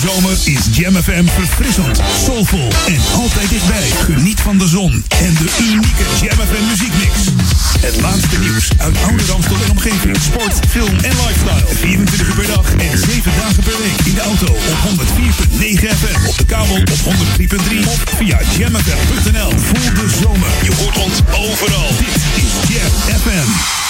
zomer is Jam FM verfrissend, soulvol en altijd dichtbij. Geniet van de zon en de unieke Jam FM muziekmix. Het laatste nieuws uit oude Ramstel en omgeving. Sport, film en lifestyle. 24 uur per dag en 7 dagen per week. In de auto op 104.9 FM. Op de kabel op 103.3 of via jamfm.nl. Voel de zomer. Je hoort ons overal. Dit is Jam FM.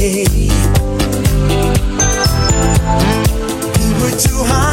To day. We were too hot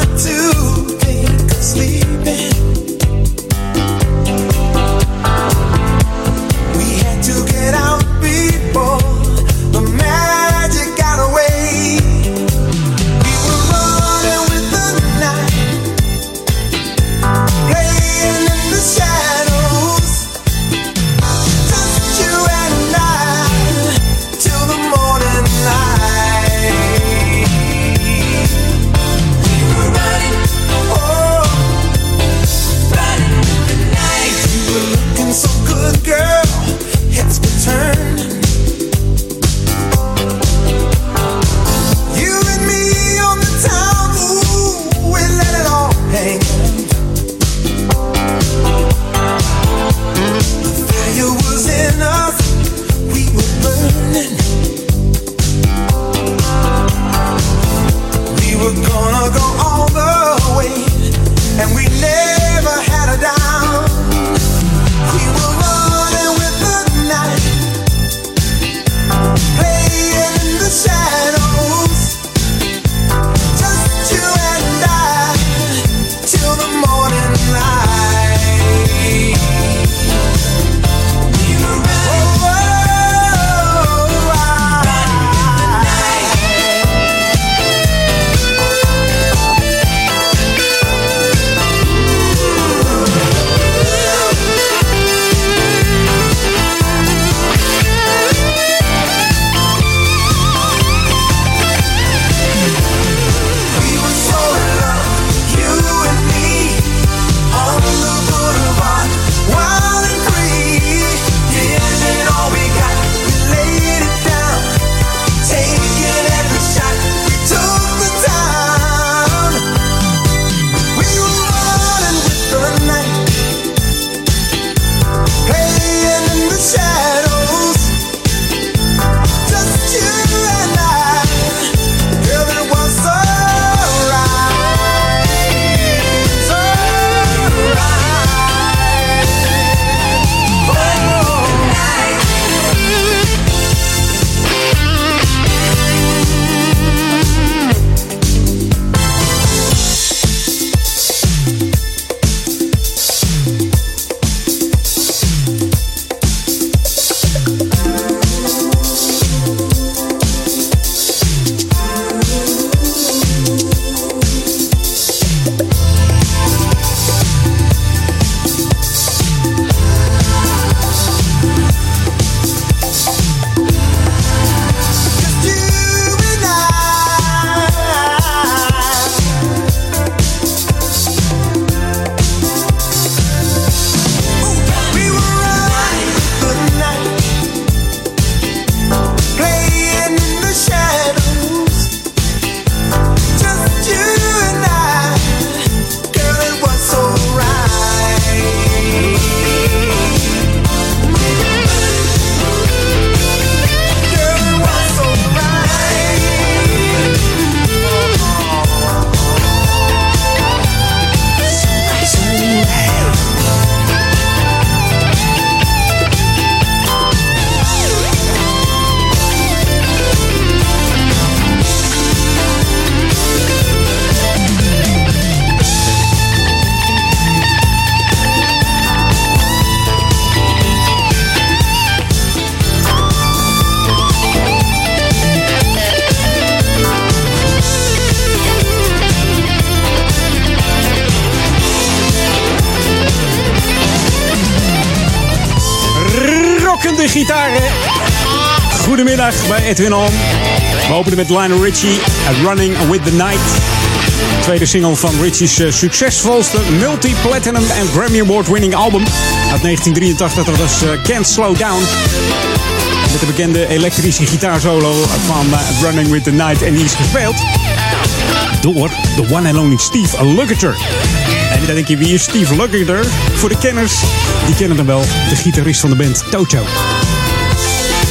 Openen met Lionel Richie, Running With The Night. Tweede single van Richie's uh, succesvolste multi-platinum en Grammy Award winning album uit 1983. Dat was uh, Can't Slow Down. Met de bekende elektrische gitaarsolo van uh, Running With The Night. En die is gespeeld door de one and only Steve Lukather. En dan denk je, wie is Steve Lukather? Voor de kenners, die kennen hem wel. De gitarist van de band Toto.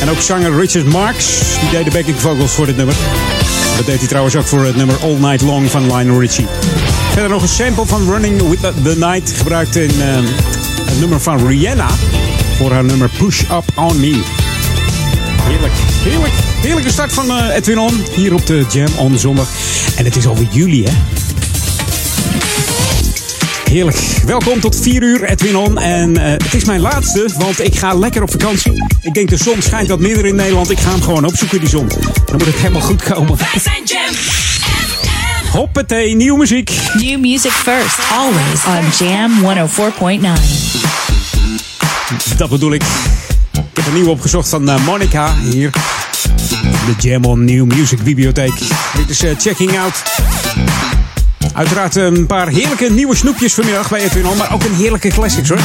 En ook zanger Richard Marks, die deed de backing vocals voor dit nummer. Dat deed hij trouwens ook voor het nummer All Night Long van Lionel Richie. Verder nog een sample van Running With The Night, gebruikt in uh, het nummer van Rihanna. Voor haar nummer Push Up On Me. Heerlijk, heerlijk. Heerlijke start van uh, Edwin On, hier op de Jam on zondag. En het is alweer juli, hè? Heerlijk. Welkom tot 4 uur, Edwin On. En uh, het is mijn laatste, want ik ga lekker op vakantie. Ik denk de zon schijnt wat minder in Nederland. Ik ga hem gewoon opzoeken, die zon. Dan moet het helemaal goed komen. Wij zijn Jam Hoppatee, nieuwe muziek. New music first, always on Jam 104.9. Dat bedoel ik. Ik heb een nieuwe opgezocht van uh, Monica hier. De Jam on New Music Bibliotheek. Dit is uh, Checking Out. Uiteraard een paar heerlijke nieuwe snoepjes vanmiddag bij Edwin maar ook een heerlijke classics hoor.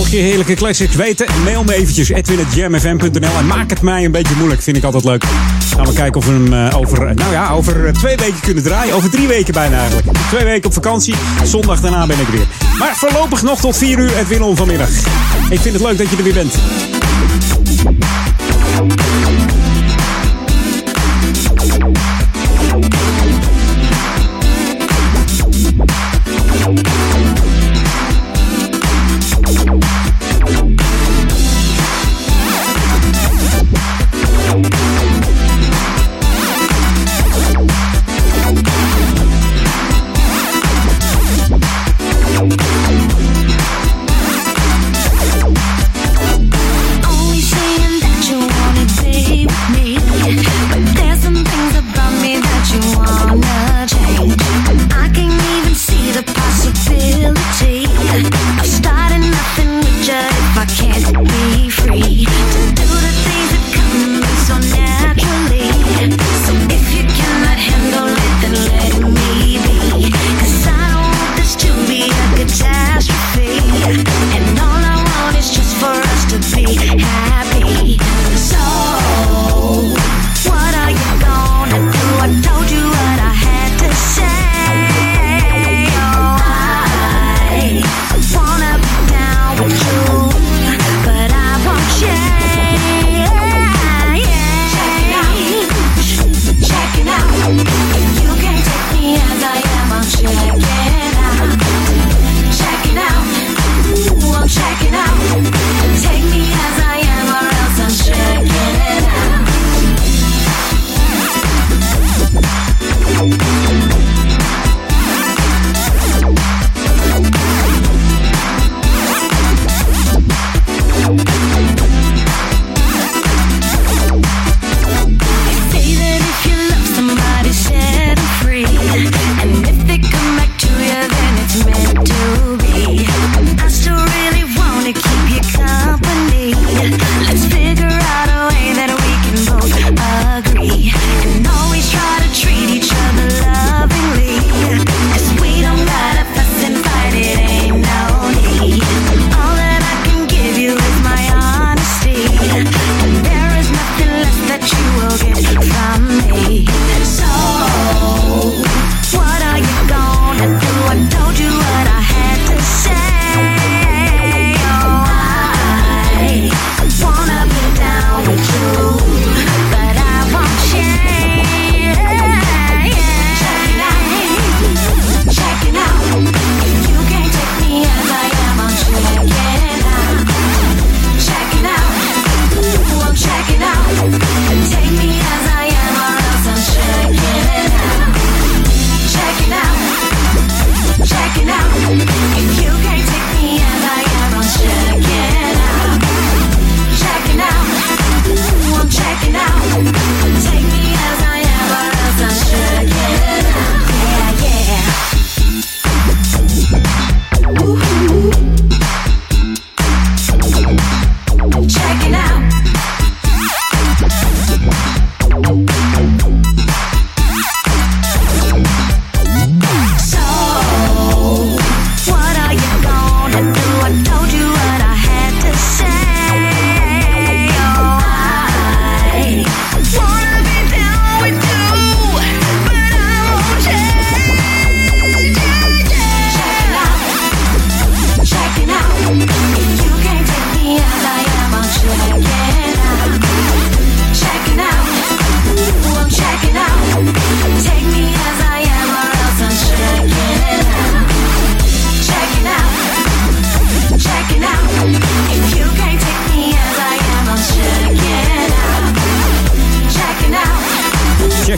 Mocht je heerlijke classics weten, mail me eventjes edwin.jamfm.nl en maak het mij een beetje moeilijk, vind ik altijd leuk. Gaan we kijken of we hem uh, over, nou ja, over twee weken kunnen draaien. Over drie weken bijna eigenlijk. Twee weken op vakantie, zondag daarna ben ik weer. Maar voorlopig nog tot vier uur Edwin On vanmiddag. Ik vind het leuk dat je er weer bent.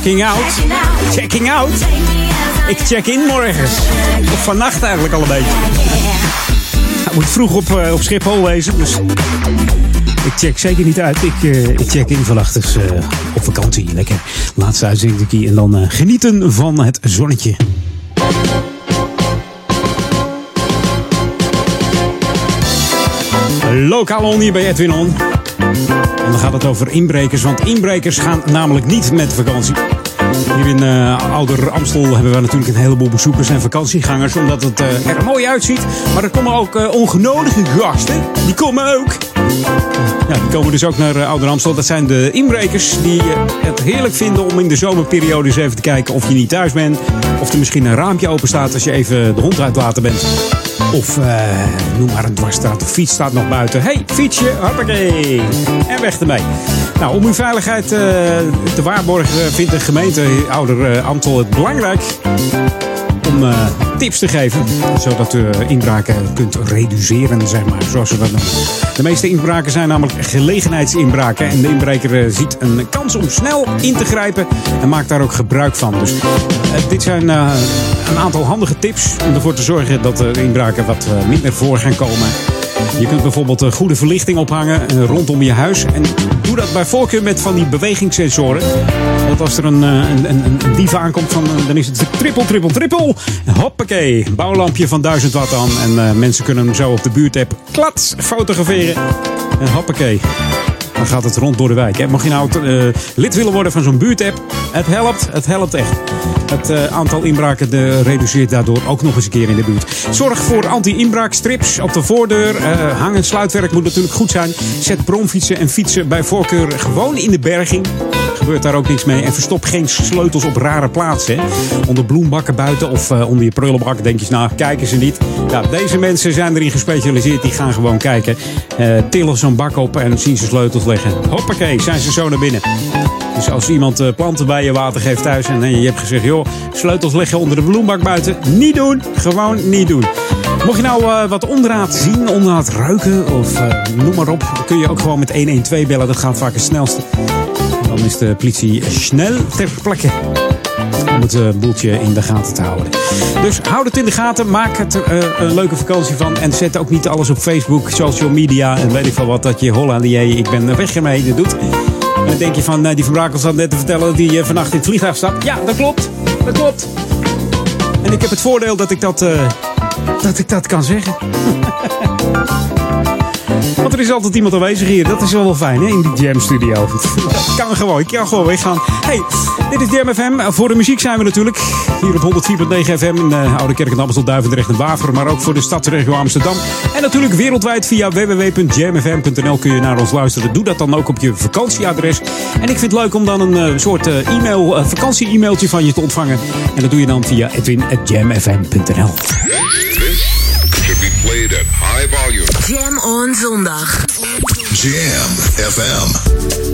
Checking out. Checking out. Ik check in morgen. Of vannacht eigenlijk al een beetje. Hij moet vroeg op, eh, op Schiphol wezen, dus ik check zeker niet uit. Ik, eh, ik check in vannacht dus eh, op vakantie. Lekker. Laatste uitzending en dan genieten van het zonnetje. Lokaal on hier bij Edwin On. En dan gaat het over inbrekers, want inbrekers gaan namelijk niet met vakantie. Hier in eh, Ouder Amstel hebben we natuurlijk een heleboel bezoekers en vakantiegangers, omdat het eh, er mooi uitziet. Maar er komen ook eh, ongenodige gasten, die komen ook. Ja, die komen dus ook naar Ouder Amstel. Dat zijn de inbrekers die het heerlijk vinden om in de zomerperiode eens even te kijken of je niet thuis bent. Of er misschien een raampje open staat als je even de hond uitlaten bent. Of eh, noem maar een dwarsstraat of fiets staat nog buiten. hey, fietsje, hoppakee. En weg ermee. Nou, om uw veiligheid eh, te waarborgen vindt de gemeente Ouder eh, Amstel het belangrijk om eh, tips te geven. Zodat u inbraken kunt reduceren, zeg maar. Zoals we dat noemen. De meeste inbraken zijn namelijk gelegenheidsinbraken. En de inbreker eh, ziet een kans om snel in te grijpen. En maakt daar ook gebruik van. Dus eh, dit zijn een aantal handige tips om ervoor te zorgen dat de inbraken wat minder voor gaan komen. Je kunt bijvoorbeeld een goede verlichting ophangen rondom je huis. En doe dat bij voorkeur met van die bewegingssensoren. Als er een, eh, een, een, een dief aankomt, van, eh, dan is het trippel, trippel, trippel. Hoppakee, bouwlampje van 1000 watt aan. En eh, mensen kunnen hem zo op de buurtapp klats fotograferen. En hoppakee. Dan gaat het rond door de wijk. Hè. Mocht je nou lid willen worden van zo'n buurtapp, het helpt. Het helpt echt. Het aantal inbraken de, reduceert daardoor ook nog eens een keer in de buurt. Zorg voor anti-inbraakstrips op de voordeur. Eh, hang- en sluitwerk moet natuurlijk goed zijn. Zet bromfietsen en fietsen bij voorkeur gewoon in de berging. Gebeurt daar ook niks mee. En verstop geen sleutels op rare plaatsen. Onder bloembakken buiten of eh, onder je prullenbak. Denk je, nou, kijken ze niet. Ja, deze mensen zijn erin gespecialiseerd. Die gaan gewoon kijken. Eh, tillen zo'n bak op en zien ze sleutels leggen. Hoppakee, zijn ze zo naar binnen. Dus als iemand eh, planten bij je water geeft thuis en je hebt gezegd, joh, sleutels leggen onder de bloembak buiten. Niet doen. Gewoon niet doen. Mocht je nou wat onderraad zien, onderraad ruiken of noem maar op, kun je ook gewoon met 112 bellen. Dat gaat vaak het snelste. Dan is de politie snel ter plekke om het eh, boeltje in de gaten te houden. Dus houd het in de gaten, maak het er eh, een leuke vakantie van. En zet ook niet alles op Facebook, social media en weet ik veel wat. Dat je holla die ik ben weg ermee doet. En dan denk je van, eh, die Van Brakel zat net te vertellen dat eh, vannacht in het vliegtuig stapt. Ja, dat klopt. Dat klopt. En ik heb het voordeel dat ik dat, eh, dat, ik dat kan zeggen. Want er is altijd iemand aanwezig hier. Dat is wel wel fijn hè, in die Jam Studio. Kan gewoon. Ik kan gewoon weggaan. Hey, dit is Jam FM. Voor de muziek zijn we natuurlijk hier op 104.9 FM in uh, Oude Kerk en Amstel, Duivendrecht en Waver. Maar ook voor de stadsregio Amsterdam. En natuurlijk wereldwijd via www.jamfm.nl kun je naar ons luisteren. Doe dat dan ook op je vakantieadres. En ik vind het leuk om dan een eh, soort eh, e-mail, vakantie-e-mailtje van je te ontvangen. En dat doe je dan via edwin.jamfm.nl. Should be at high. Jam on zondag. Jam FM.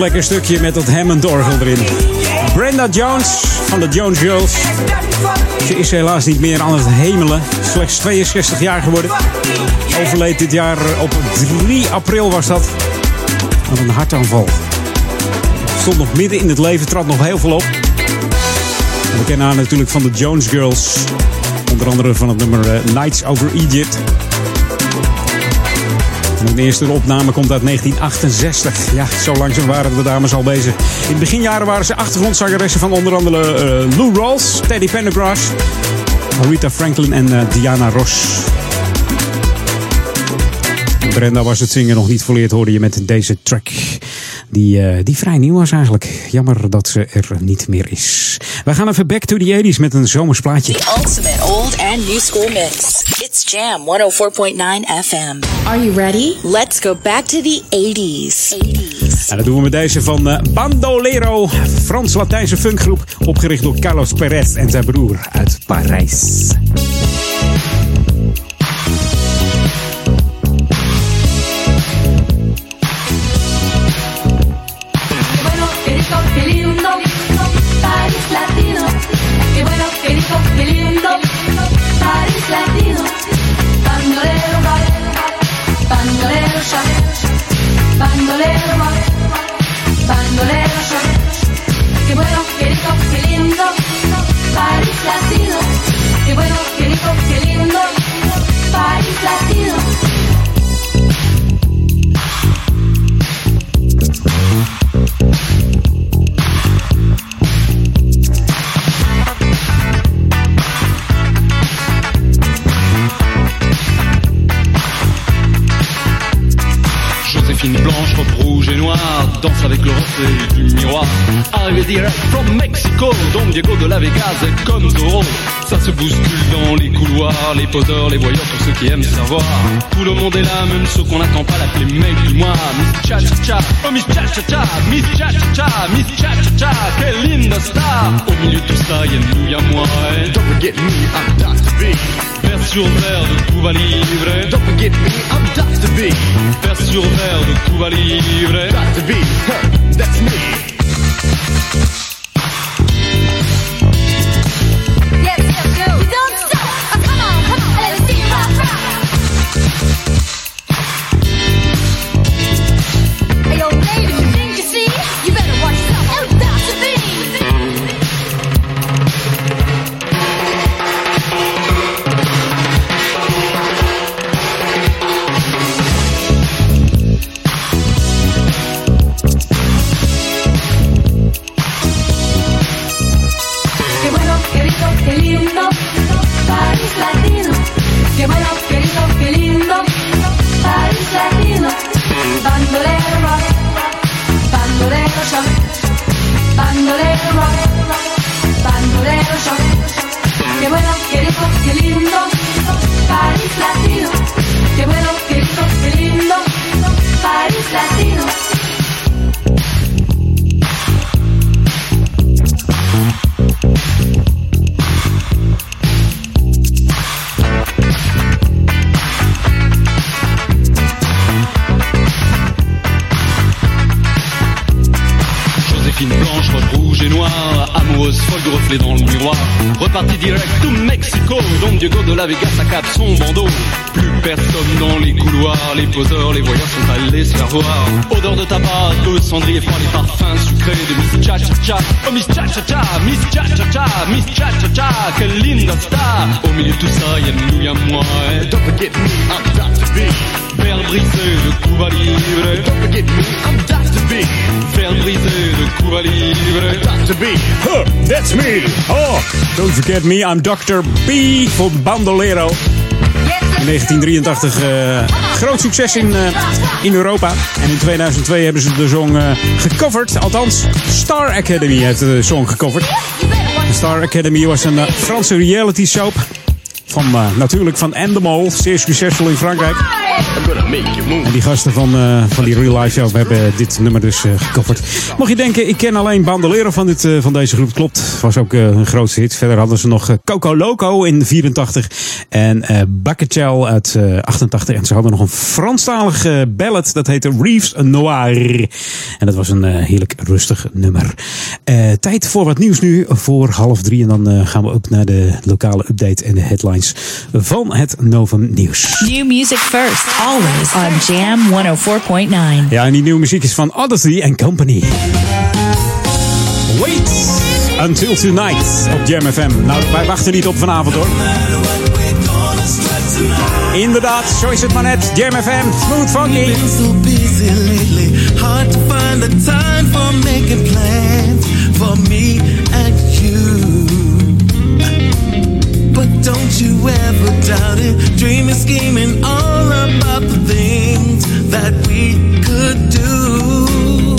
Lekker stukje met dat Hammond-orgel erin. Brenda Jones van de Jones Girls. Ze is helaas niet meer aan het hemelen. Slechts 62 jaar geworden. Overleed dit jaar op 3 april was dat. Aan een hartaanval. Stond nog midden in het leven, trad nog heel veel op. We kennen haar natuurlijk van de Jones Girls. Onder andere van het nummer eh, Nights Over Egypt. De eerste opname komt uit 1968. Ja, zo langzaam waren de dames al bezig. In de beginjaren waren ze achtergrondzangeressen van onder andere eh, Lou Rawls, Teddy Pendergrass, Rita Franklin en eh, Diana Ross. Brenda was het zingen nog niet volleerd, hoorde je met deze track. Die, eh, die vrij nieuw was eigenlijk. Jammer dat ze er niet meer is. We gaan even back to the 80s met een zomersplaatje. The ultimate old and new school mix. It's Jam 104.9 FM. Are you ready? Let's go back to the 80s. 80s. En dat doen we met deze van eh, Bandolero, Frans-Latijnse funkgroep, opgericht door Carlos Perez en zijn broer uit Parijs. bandolerosa, bandolerosa, bandolerosa. Qué bueno, qué rico, qué lindo, París latino. Danse avec le reflet du miroir. Arrivé direct from Mexico, Don Diego de la Vegas est comme Zorro. Ça se bouscule dans les couloirs, les poseurs, les voyeurs, tous ceux qui aiment savoir. Tout le monde est là, même ceux qu'on n'attend pas l'appeler mec du mois. Miss Cha Cha Cha, oh Miss Cha Cha Cha, Miss Cha Cha Cha, Miss Cha Cha Cha, quelle linda star. Au milieu de tout ça, y'a nous, y'a moi. eh. Don't forget me, I'm Dr. B. Vers sur verre de Cuba Libre. Don't forget me, I'm Dr. B. Vers sur verre de Cuba Libre. Dr. B, huh, that's me. Bandolero rock, bandolero shock. Qué bueno, qué rico, qué lindo, París latino. Qué bueno, qué rico, qué lindo, París latino. Amoureuse folle du reflet dans le miroir. Reparti direct to Mexico, Don Diego de la Vegas accable son bandeau. Plus personne dans les couloirs, les poseurs, les voyeurs sont allés se faire voir. Odeur de tabac, de cendrier froid, les parfums sucrés de Miss Cha Cha Cha. Oh Miss Cha Cha Cha, Miss Cha Cha Cha, Miss Cha Cha Cha, quelle linda star. Au milieu de tout ça, y'a nous, y'a moi. Don't forget me, I'm Dr. B. Brisé de Cuba Libre. I'm Dr. B. Verre brisé de Cuba Libre. B. Huh, that's me. Oh, don't forget me, I'm Dr. B voor Bandolero. In 1983 eh, groot succes in, eh, in Europa. En in 2002 hebben ze de song eh, gecoverd. Althans, Star Academy heeft de song gecoverd. Star Academy was een Franse reality soap. Van, natuurlijk van Endemol, zeer succesvol in Frankrijk. En die gasten van, uh, van die Real Life Show hebben dit nummer dus uh, gecoverd. Mocht je denken, ik ken alleen Bandolero van, dit, uh, van deze groep. Klopt, was ook een grootste hit. Verder hadden ze nog Coco Loco in 84 en uh, uit 88. En ze hadden nog een Franstalige ballad, dat heette Reeves Noir. En dat was een heerlijk rustig nummer. tijd voor wat nieuws nu, voor half drie. En dan gaan we ook naar de lokale update en de headlines van het Novum Nieuws. New music first, always on Jam 104.9. Ja, en die nieuwe muziek is van Odyssey and Company. Wait until tonight op Jam FM. Nou, wij wachten niet op vanavond hoor. Inderdaad, zo is het maar net. Jam FM, smooth funky. so busy lately, hard to find the time for making plans for me don't you ever doubt it, dreaming, scheming all about the things that we could do.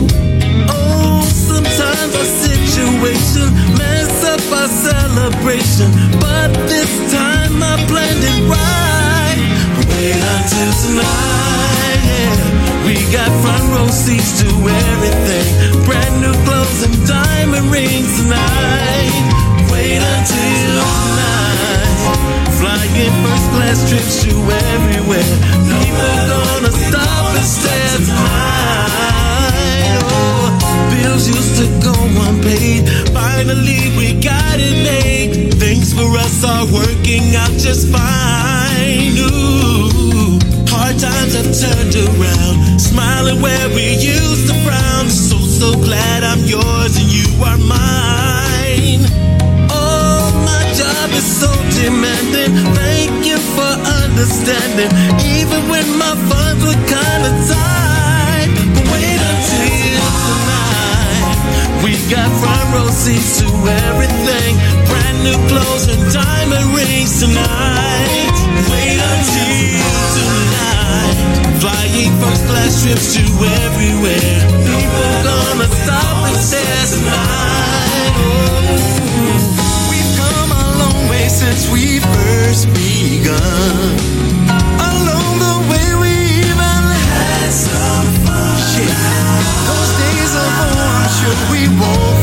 Oh, sometimes our situation mess up our celebration, but this time I planned it right. Wait until tonight, yeah. We got front row seats to everything, brand new clothes and diamond rings tonight. Wait until. Flying first class trips to everywhere. People gonna stop and stare tonight. Oh, bills used to go unpaid. Finally, we got it made. Things for us are working out just fine. Ooh, hard times have turned around. Smiling where we used to frown. So, so glad I'm yours and you are mine. Demanding. Thank you for understanding. Even when my funds were kinda tight. But wait until tonight. We got front row seats to everything. Brand new clothes and diamond rings tonight. Wait until tonight. Flying first class trips to everywhere. People gonna stop and stare tonight. Oh. Since we first begun. Along the way we even had some fun. Yeah. Those days of old, I'm sure we won't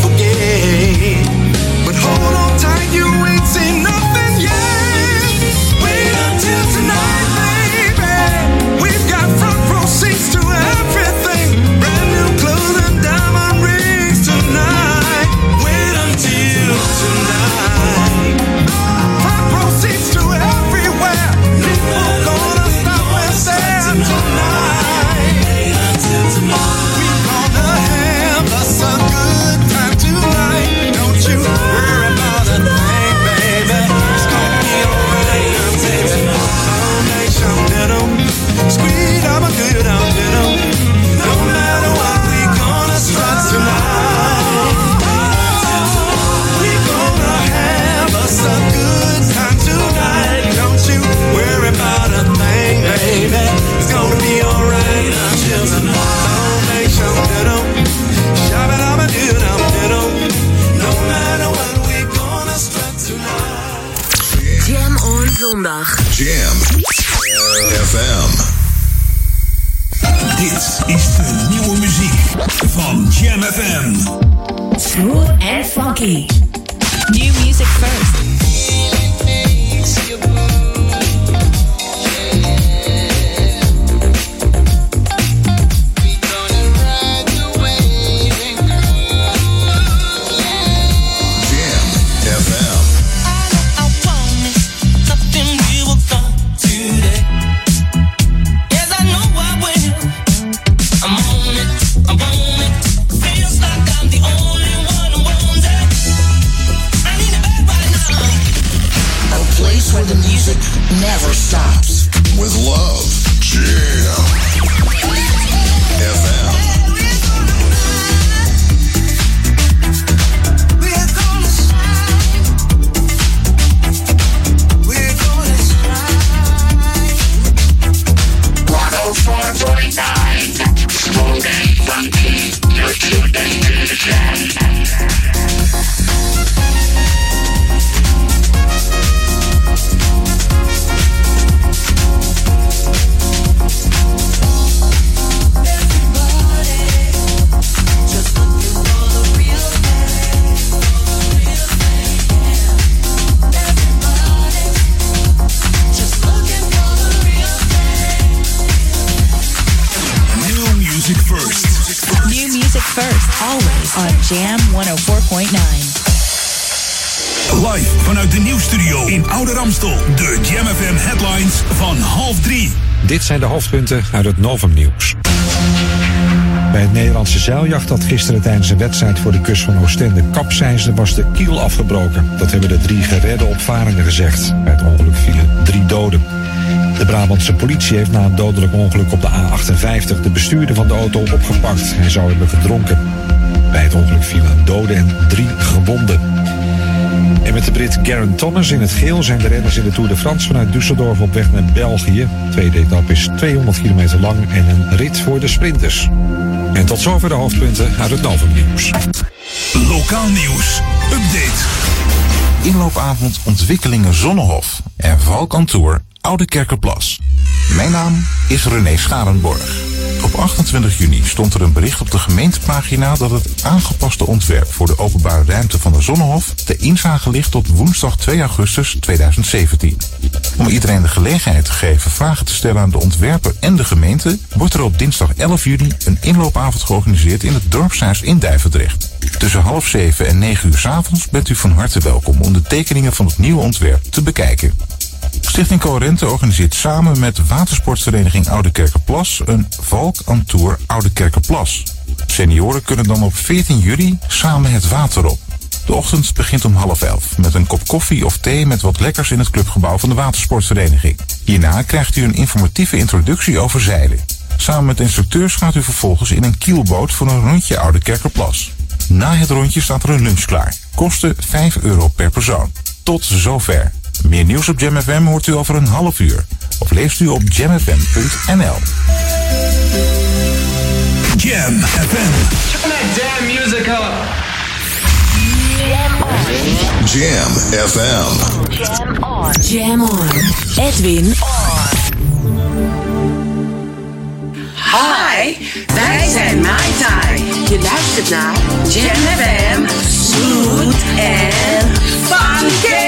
zijn de hoofdpunten uit het Novum Nieuws. Bij het Nederlandse zeiljacht dat gisteren tijdens een wedstrijd voor de kust van Oostende kapseisde was de kiel afgebroken. Dat hebben de drie geredde opvarenden gezegd. Bij het ongeluk vielen drie doden. De Brabantse politie heeft na een dodelijk ongeluk op de A58 de bestuurder van de auto opgepakt. Hij zou hebben gedronken. Bij het ongeluk vielen een dode en drie gewonden. En met de Brit Garen Thomas in het geel zijn de renners in de Tour de France vanuit Düsseldorf op weg naar België. De tweede etappe is 200 kilometer lang en een rit voor de sprinters. En tot zover de hoofdpunten uit het Novum Nieuws. Lokaal nieuws. Update. Inloopavond Ontwikkelingen Zonnehof en Valkantour Oude Kerkerplas. Mijn naam is René Scharenborg. Op 28 juni stond er een bericht op de gemeentepagina dat het aangepaste ontwerp voor de openbare ruimte van de Zonnehof te inzage ligt tot woensdag 2 augustus 2017. Om iedereen de gelegenheid te geven vragen te stellen aan de ontwerper en de gemeente, wordt er op dinsdag 11 juni een inloopavond georganiseerd in het dorpshuis in Duivendrecht. Tussen half zeven en 9 uur 's avonds bent u van harte welkom om de tekeningen van het nieuwe ontwerp te bekijken. Stichting Coherente organiseert samen met watersportvereniging Oude Kerkenplas een Valk aan Tour Oude Kerkenplas. Senioren kunnen dan op 14 juli samen het water op. De ochtend begint om half elf met een kop koffie of thee met wat lekkers in het clubgebouw van de watersportvereniging. Hierna krijgt u een informatieve introductie over zeilen. Samen met de instructeurs gaat u vervolgens in een kielboot voor een rondje Oude Kerkerplas. Na het rondje staat er een lunch klaar. Kosten 5 euro per persoon. Tot zover. Meer nieuws op Jam FM hoort u over een half uur. Of leest u op jamfm.nl. Jam FM. Turn that damn music up. Jam FM. Jam on. Jam on. Edwin Hi, wij zijn Mai Tai. Je luistert naar Jam FM, smooth en funky.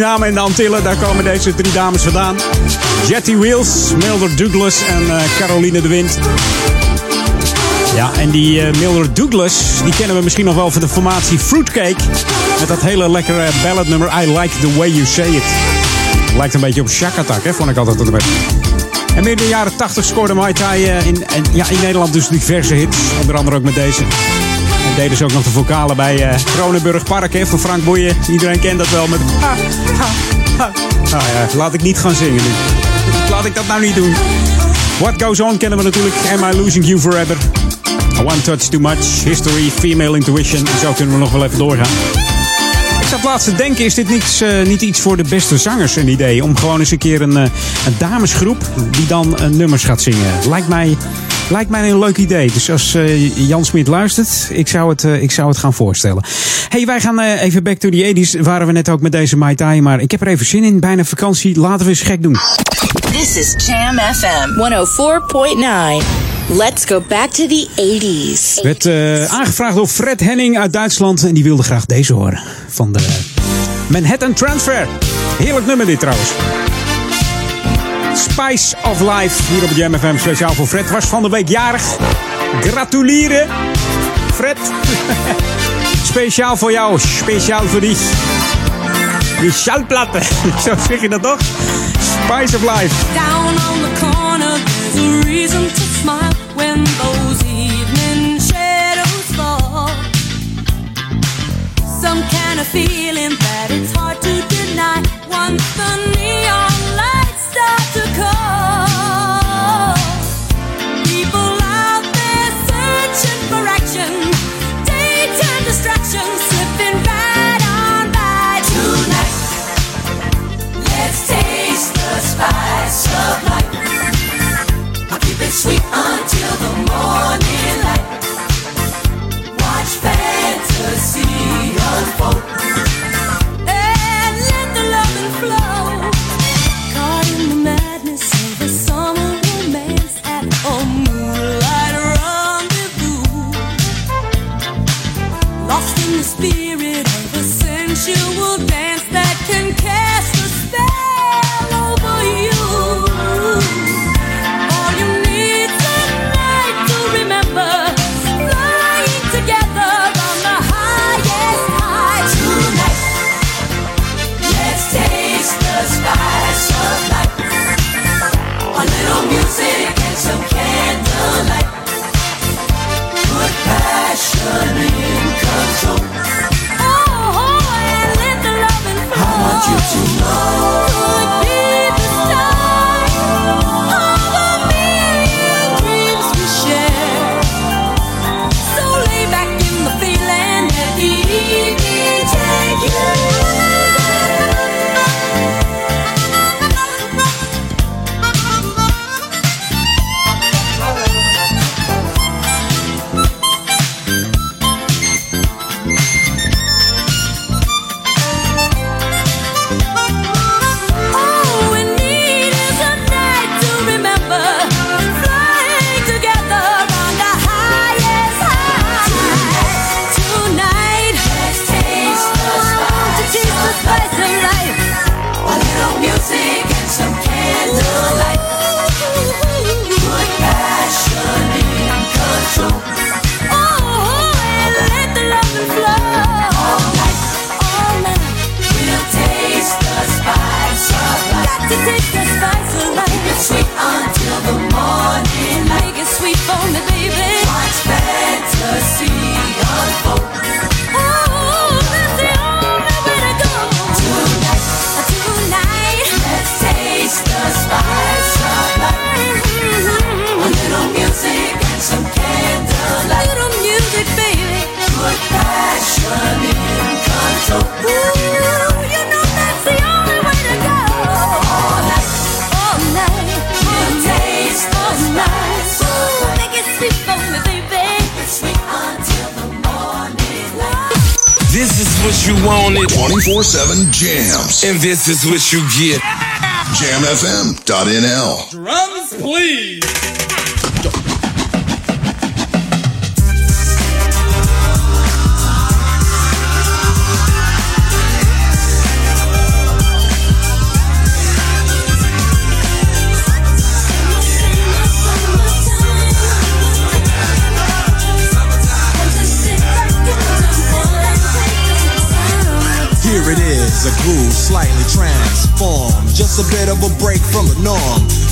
Suriname en de Antillen, daar komen deze drie dames vandaan. Jetty Wheels, Mildred Douglas en uh, Caroline de Wind. Ja, en die uh, Mildred Douglas, die kennen we misschien nog wel van de formatie Fruitcake. Met dat hele lekkere balladnummer I Like The Way You Say It. Lijkt een beetje op Shack Attack, hè? vond ik altijd een beetje. En midden de jaren 80 scoorde Mai Tai uh, in, ja, in Nederland dus diverse hits. Onder andere ook met deze. En deden ze ook nog de vocalen bij uh, Kronenburg Park hè, van Frank Boeien. Iedereen kent dat wel met ha, ha. Nou ja, laat ik niet gaan zingen nu. Laat ik dat nou niet doen. What Goes On kennen we natuurlijk. Am I Losing You Forever? One Touch Too Much. History, Female Intuition. Zo kunnen we nog wel even doorgaan. Ik zat laatst te denken, is dit niet iets voor de beste zangers een idee? Om gewoon eens een keer een, uh, een damesgroep die dan uh, nummers gaat zingen. Lijkt mij, lijkt mij een leuk idee. Dus als Jan Smit luistert, ik zou, het, ik zou het gaan voorstellen. hey, wij gaan even back to the 80s. Waren we net ook met deze Mai Tai, maar ik heb er even zin in. Bijna vakantie, laten we eens gek doen. This is Jam FM 104.9. Let's go back to the 80s. Werd aangevraagd door Fred Henning uit Duitsland. En die wilde graag deze horen. Van de Manhattan Transfer. Heerlijk nummer dit trouwens. Spice of Life. Hier op Jam FM. Speciaal voor Fred. Was van de week jarig. Gratuleren. Fred. Speciaal voor jou. Speciaal voor dich. Die schallplatte. Zo zeg je dat toch? Spice of Life. Down on the corner, a reason to smile when those evening shadows fall. Some kind of feeling that it's hard to deny once the sweet until the morning light. Watch fantasy unfold. This is what you get. JamFM.nl.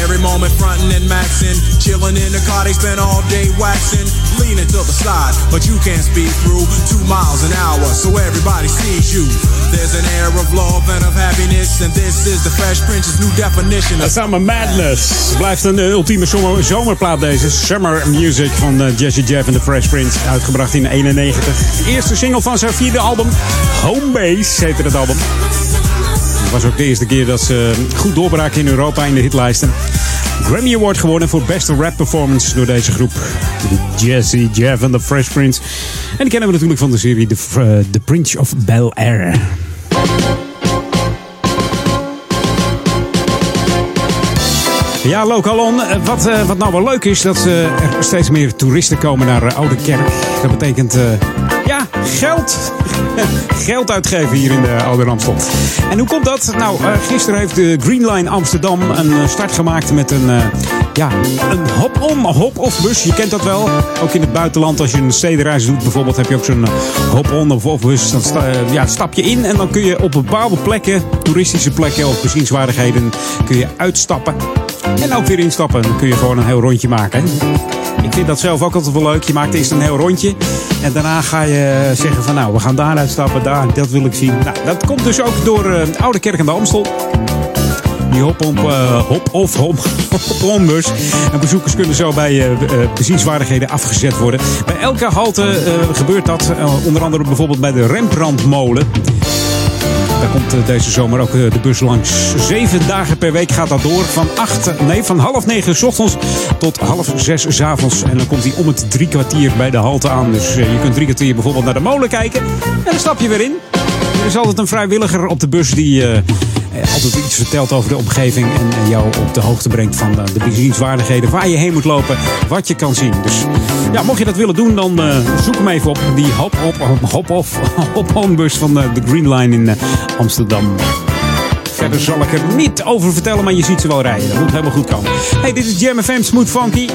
Every moment frontin' and maxin', chillin' in the car, they spend all day waxin', leaning to the side, but you can't speed through two miles an hour, so everybody sees you. There's an air of love and of happiness, and this is the Fresh Prince's new definition of Summer Madness. Blijft een eh, ultieme zomer, zomerplaat deze. Summer Music van eh, Jesse Jeff en The Fresh Prince. Uitgebracht in 91. De eerste single van zijn vierde album. Homebase heette het album. Was ook de eerste keer dat ze goed doorbraken in Europa in de hitlijsten. Grammy Award gewonnen voor beste rap performance door deze groep. Jesse Jeff en The Fresh Prince. En die kennen we natuurlijk van de serie The, eh, The Prince of Bel Air. Ja, Lokalon. Wat, eh, wat nou wel leuk is, dat eh, er steeds meer toeristen komen naar Oude Kerk. Dat betekent, ja, geld. geld uitgeven hier in de Oude Ramstel. En hoe komt dat? Nou, eh, gisteren heeft de Green Line Amsterdam een eh, start gemaakt met een, eh, ja, een hop-on, hop-off bus. Je kent dat wel. Ook in het buitenland, als je een stedenreis doet bijvoorbeeld, heb je ook zo'n hop-on of off bus. Dan ja, stap je in en dan kun je op bepaalde plekken, toeristische plekken of bezienswaardigheden, kun je uitstappen. En ook weer instappen. Dan kun je gewoon een heel rondje maken. Ik vind dat zelf ook altijd wel leuk. Je maakt eerst een heel rondje. En daarna ga je zeggen van nou, we gaan daar uitstappen. Daar, dat wil ik zien. Nou, dat komt dus ook door eh, Oude Kerk aan de Amstel. Die hop-on eh, hop of hop, hop bus. En bezoekers kunnen zo bij eh, eh, bezienswaardigheden afgezet worden. Bij elke halte eh, gebeurt dat. Eh, onder andere bijvoorbeeld bij de Rembrandtmolen. Daar komt eh, deze zomer ook eh, de bus langs. Zeven dagen per week gaat dat door. Van, acht, nee, van half negen 's ochtends tot half zes 's avonds. En dan komt hij om het drie kwartier bij de halte aan. Dus eh, je kunt drie kwartier bijvoorbeeld naar de molen kijken. En dan stap je weer in. Er is altijd een vrijwilliger op de bus die altijd iets vertelt over de omgeving. En jou op de hoogte brengt van de bezienswaardigheden. Waar je heen moet lopen. Wat je kan zien. Dus ja, mocht je dat willen doen, dan eh, zoek hem even op. Die hop-off, hop-on bus van eh, de Green Line in eh, Amsterdam. Verder zal ik er niet over vertellen, maar je ziet ze wel rijden. Dat moet helemaal goed komen. Hey, dit is Jam FM Smooth Funky. 104.9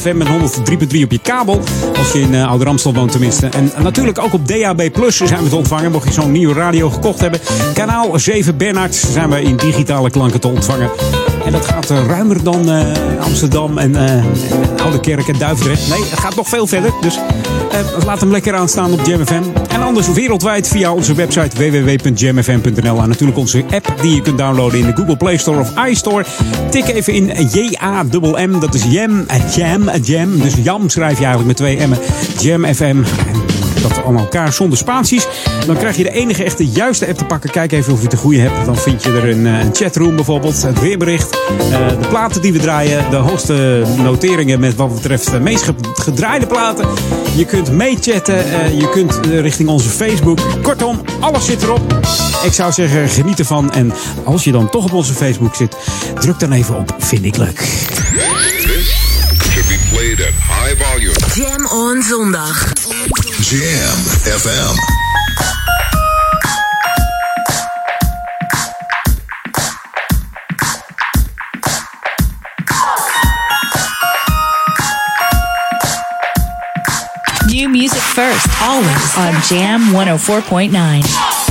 FM en 103.3 op je kabel. Als je in uh, Oude Ramstel woont tenminste. En natuurlijk ook op DAB Plus zijn we te ontvangen. Mocht je zo'n nieuwe radio gekocht hebben. Kanaal 7 Bernard zijn we in digitale klanken te ontvangen. En dat gaat uh, ruimer dan uh, Amsterdam en, Oude Kerk en Duivendrecht. Nee, het gaat nog veel verder. Dus laat hem lekker aanstaan op JamFM. En anders wereldwijd via onze website www.jamfm.nl. En natuurlijk onze app die je kunt downloaden in de Google Play Store of iStore. Tik even in J-A-M-M. Dat is Jam, Jam, Jam. Dus Jam schrijf je eigenlijk met twee M'en. Jam FM. Dat allemaal elkaar zonder spaties. Dan krijg je de enige echte juiste app te pakken. Kijk even of je het de goede hebt. Dan vind je er een, een chatroom bijvoorbeeld. Het weerbericht. de platen die we draaien. De hoogste noteringen met wat betreft de meest gedraaide platen. Je kunt meechatten. je kunt richting onze Facebook. Kortom, alles zit erop. Ik zou zeggen, geniet ervan. En als je dan toch op onze Facebook zit, druk dan even op. Vind ik leuk. should be played at high volume. Jam on zondag. Jam FM. New music first, always on Jam 104.9.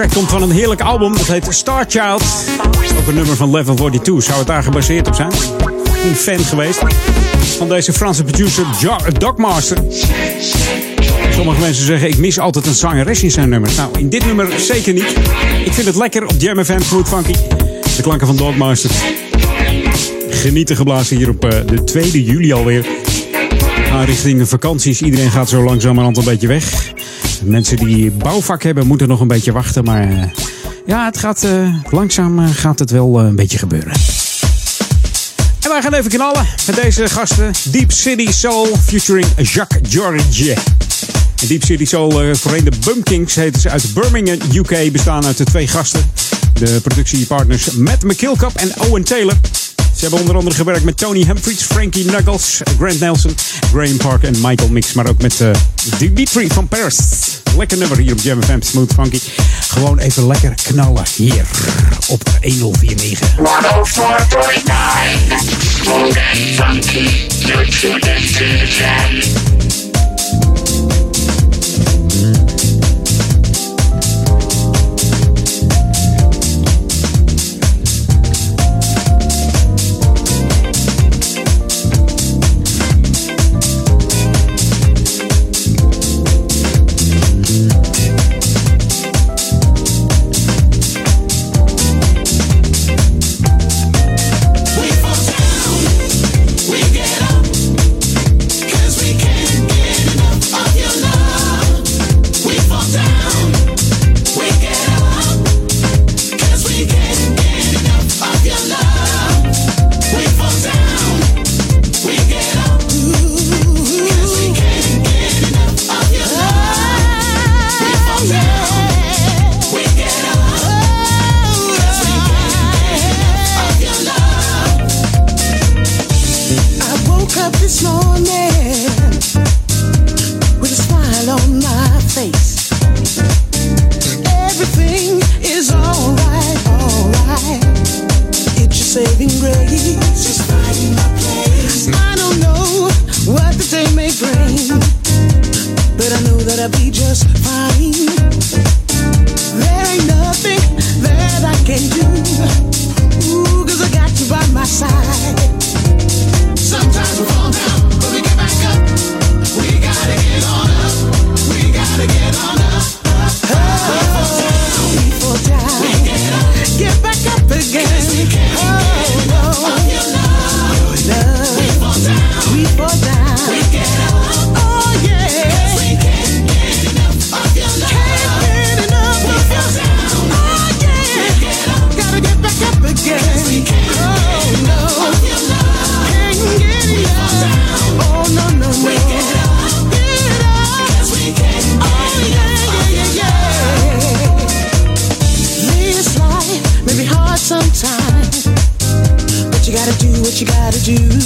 track komt van een heerlijk album. Dat heet Star Child. Ook een nummer van Level 42. Zou het daar gebaseerd op zijn? Een fan geweest van deze Franse producer Dogmaster. Sommige mensen zeggen, ik mis altijd een zangeres in zijn nummers. Nou, in dit nummer zeker niet. Ik vind het lekker op Jam FM, Smooth Funky. De klanken van Dogmaster. Genieten geblazen hier op uh, de 2 juli alweer. Gaan richting de vakanties. Iedereen gaat zo langzamerhand een beetje weg. Mensen die bouwvak hebben moeten nog een beetje wachten. Maar uh, ja, het gaat, uh, langzaam gaat het wel een beetje gebeuren. En wij gaan even knallen met deze gasten. Deep City Soul featuring Jacques George. Deep City Soul, uh, voorheen de Bumpkings, ze uit Birmingham, UK. Bestaan uit de twee gasten. De productiepartners Matt McKillcup en Owen Taylor. Ze hebben onder andere gewerkt met Tony Humphries, Frankie Knuckles, Grant Nelson, Graham Park en Michael Mix. Maar ook met uh, Dimitri van Paris. Lekker nummer hier op Jam FM, Smooth Funky. Gewoon even lekker knallen hier op 1049. 104.9 Smooth and funky. You're the jam. do.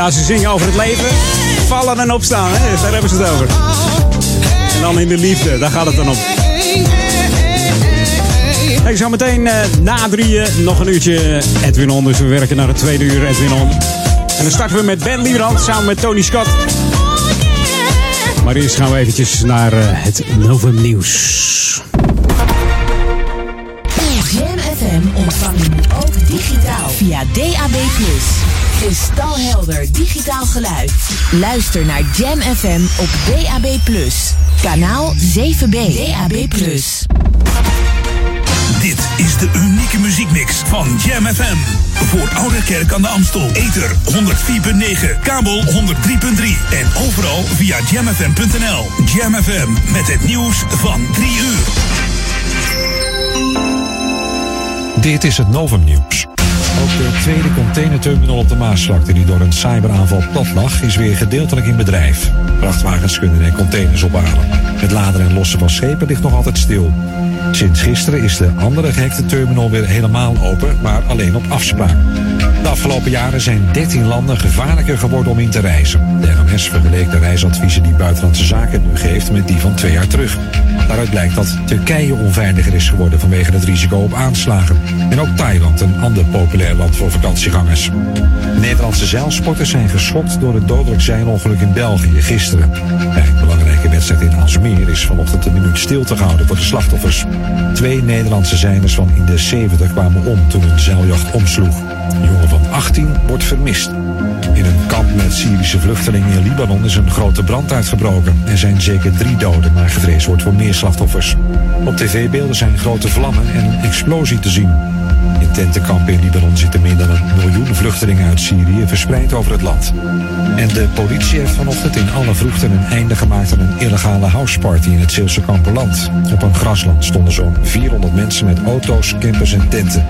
Ja, ze zingen over het leven. Vallen en opstaan, hè? daar hebben ze het over. En dan in de liefde, daar gaat het dan om. Hey, zometeen uh, na drieën nog een uurtje Edwin On. Dus we werken naar het tweede uur Edwin On. En dan starten we met Ben Liebrand samen met Tony Scott. Maar eerst gaan we eventjes naar uh, het Novum Nieuws. Jam FM ontvang je nu ook digitaal via DAB+. Kristalhelder digitaal geluid. Luister naar Jam FM op DAB+. Kanaal 7B. DAB+. Dit is de unieke muziekmix van Jam FM. Voor Oude Kerk aan de Amstel. Ether 104.9, kabel 103.3 en overal via jamfm.nl. Jam FM met het nieuws van 3 uur. Dit is het Novum Nieuws. Ook de tweede containerterminal op de Maasvlakte, die door een cyberaanval plat lag, is weer gedeeltelijk in bedrijf. Vrachtwagens kunnen er containers ophalen. Het laden en lossen van schepen ligt nog altijd stil. Sinds gisteren is de andere gehackte terminal weer helemaal open, maar alleen op afspraak. De afgelopen jaren zijn 13 landen gevaarlijker geworden om in te reizen. De NMS vergeleek de reisadviezen die Buitenlandse Zaken nu geeft met die van twee jaar terug. Daaruit blijkt dat Turkije onveiliger is geworden vanwege het risico op aanslagen. En ook Thailand, een ander populair land voor vakantiegangers. Nederlandse zeilsporters zijn geschokt door het dodelijk zeilongeluk in België gisteren. Bij een belangrijke wedstrijd in Alsmeer is vanochtend een minuut stilte gehouden voor de slachtoffers. Twee Nederlandse zeilers van in de 70 kwamen om toen een zeiljacht omsloeg. Een jongen van 18 wordt vermist. In een kamp met Syrische vluchtelingen in Libanon is een grote brand uitgebroken. Er zijn zeker drie doden, maar gevreesd wordt voor meer slachtoffers. Op tv-beelden zijn grote vlammen en een explosie te zien. In tentenkampen in Libanon zitten meer dan een miljoen vluchtelingen uit Syrië verspreid over het land. En de politie heeft vanochtend in alle vroegte een einde gemaakt aan een illegale houseparty in het Zeeuwse Kamperland. Op een grasland stonden zo'n 400 mensen met auto's, campers en tenten.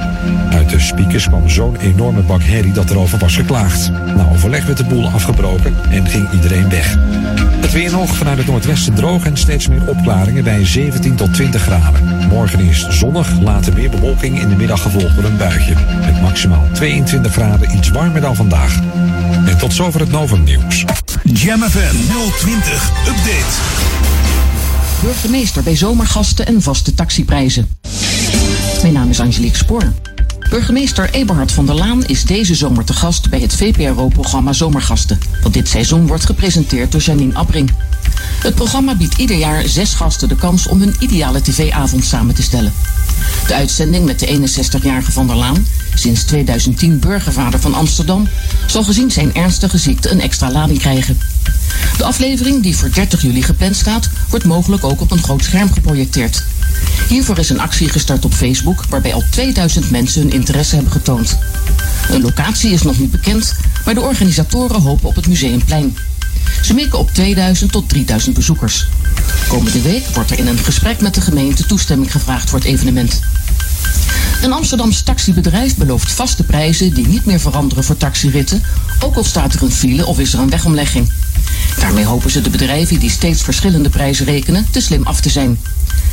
Uit de speakers kwam zo'n enorme bak herrie dat erover was geklaagd. Na overleg werd de boel afgebroken en ging iedereen weg. Het weer nog vanuit het noordwesten droog en steeds meer opklaringen bij 17 tot 20 graden. Morgen is zonnig, later meer bewolking in de middag gevolgd door een buitje. Met maximaal 22 graden iets warmer dan vandaag. En tot zover het Novum nieuws. Jam FM 020 Update. Burgemeester bij zomergasten en vaste taxiprijzen. Mijn naam is Angelique Spoor. Burgemeester Eberhard van der Laan is deze zomer te gast bij het VPRO-programma Zomergasten, dat dit seizoen wordt gepresenteerd door Janine Abring. Het programma biedt ieder jaar zes gasten de kans om hun ideale tv-avond samen te stellen. De uitzending met de 61-jarige Van der Laan, sinds 2010 burgervader van Amsterdam, zal gezien zijn ernstige ziekte een extra lading krijgen. De aflevering, die voor 30 juli gepland staat, wordt mogelijk ook op een groot scherm geprojecteerd. Hiervoor is een actie gestart op Facebook, waarbij al 2000 mensen hun interesse hebben getoond. Een locatie is nog niet bekend, maar de organisatoren hopen op het Museumplein. Ze mikken op 2000 tot 3000 bezoekers. Komende week wordt er in een gesprek met de gemeente toestemming gevraagd voor het evenement. Een Amsterdams taxibedrijf belooft vaste prijzen die niet meer veranderen voor taxiritten, ook al staat er een file of is er een wegomlegging. Daarmee hopen ze de bedrijven die steeds verschillende prijzen rekenen te slim af te zijn.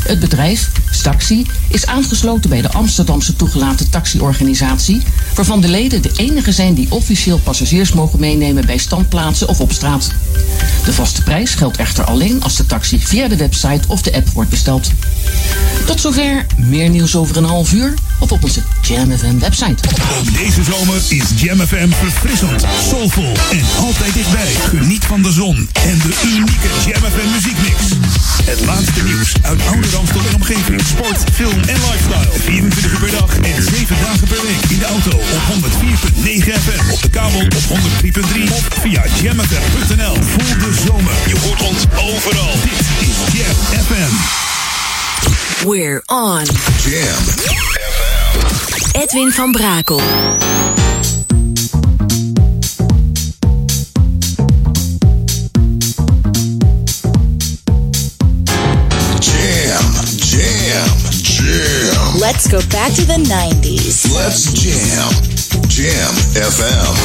Het bedrijf, Staxi, is aangesloten bij de Amsterdamse toegelaten taxiorganisatie, waarvan de leden de enige zijn die officieel passagiers mogen meenemen bij standplaatsen of op straat. De vaste prijs geldt echter alleen als de taxi via de website of de app wordt besteld. Tot zover, meer nieuws over een half uur of op onze Jam FM website. Ook deze zomer is Jam FM verfrissend, soulvol en altijd dichtbij. Geniet van de zon en de unieke Jam FM muziekmix. Het laatste nieuws uit oude Ramstel en omgeving. Sport, film en lifestyle. 24 uur per dag en 7 dagen per week. In de auto op 104.9 FM. Op de kabel op 103.3 of via jamfm.nl. Voel de zomer. Je hoort ons overal. Dit is Jam FM. We're on. Jam Edwin van Brakel. Jam, jam, jam. Let's go back to the 90s. Let's jam. Jam FM.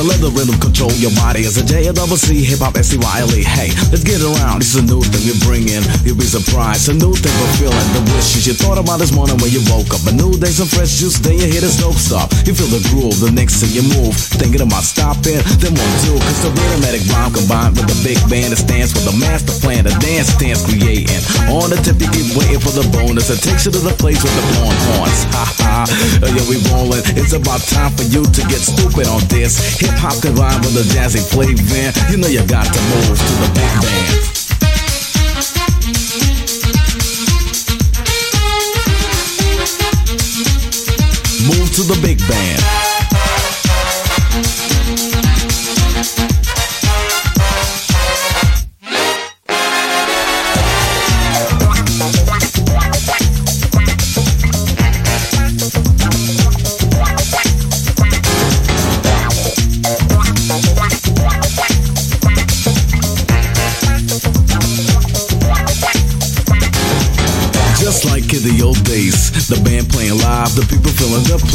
So let the rhythm control your body. As a J A double C hip hop S C Y L E. Hey, let's get around. This is a new thing we bring in. You'll be surprised. A new thing we're feeling. The wishes you thought about this morning when you woke up. A new day, some fresh juice. Then you hear this dope stop. You feel the groove. The next thing you move. Thinking about stopping. Then one two. Cause the rhythmatic rhyme combined with the big band that stands for the master plan. The dance stands creating. On the tip, you keep waiting for the bonus. It takes you to the place with the horn horns. Ha ha. Yeah, we rolling. It's about time for you to get stupid on this. Hip hop combined with a jazzy flavor. You know you got to move to the big band. Move to the big band.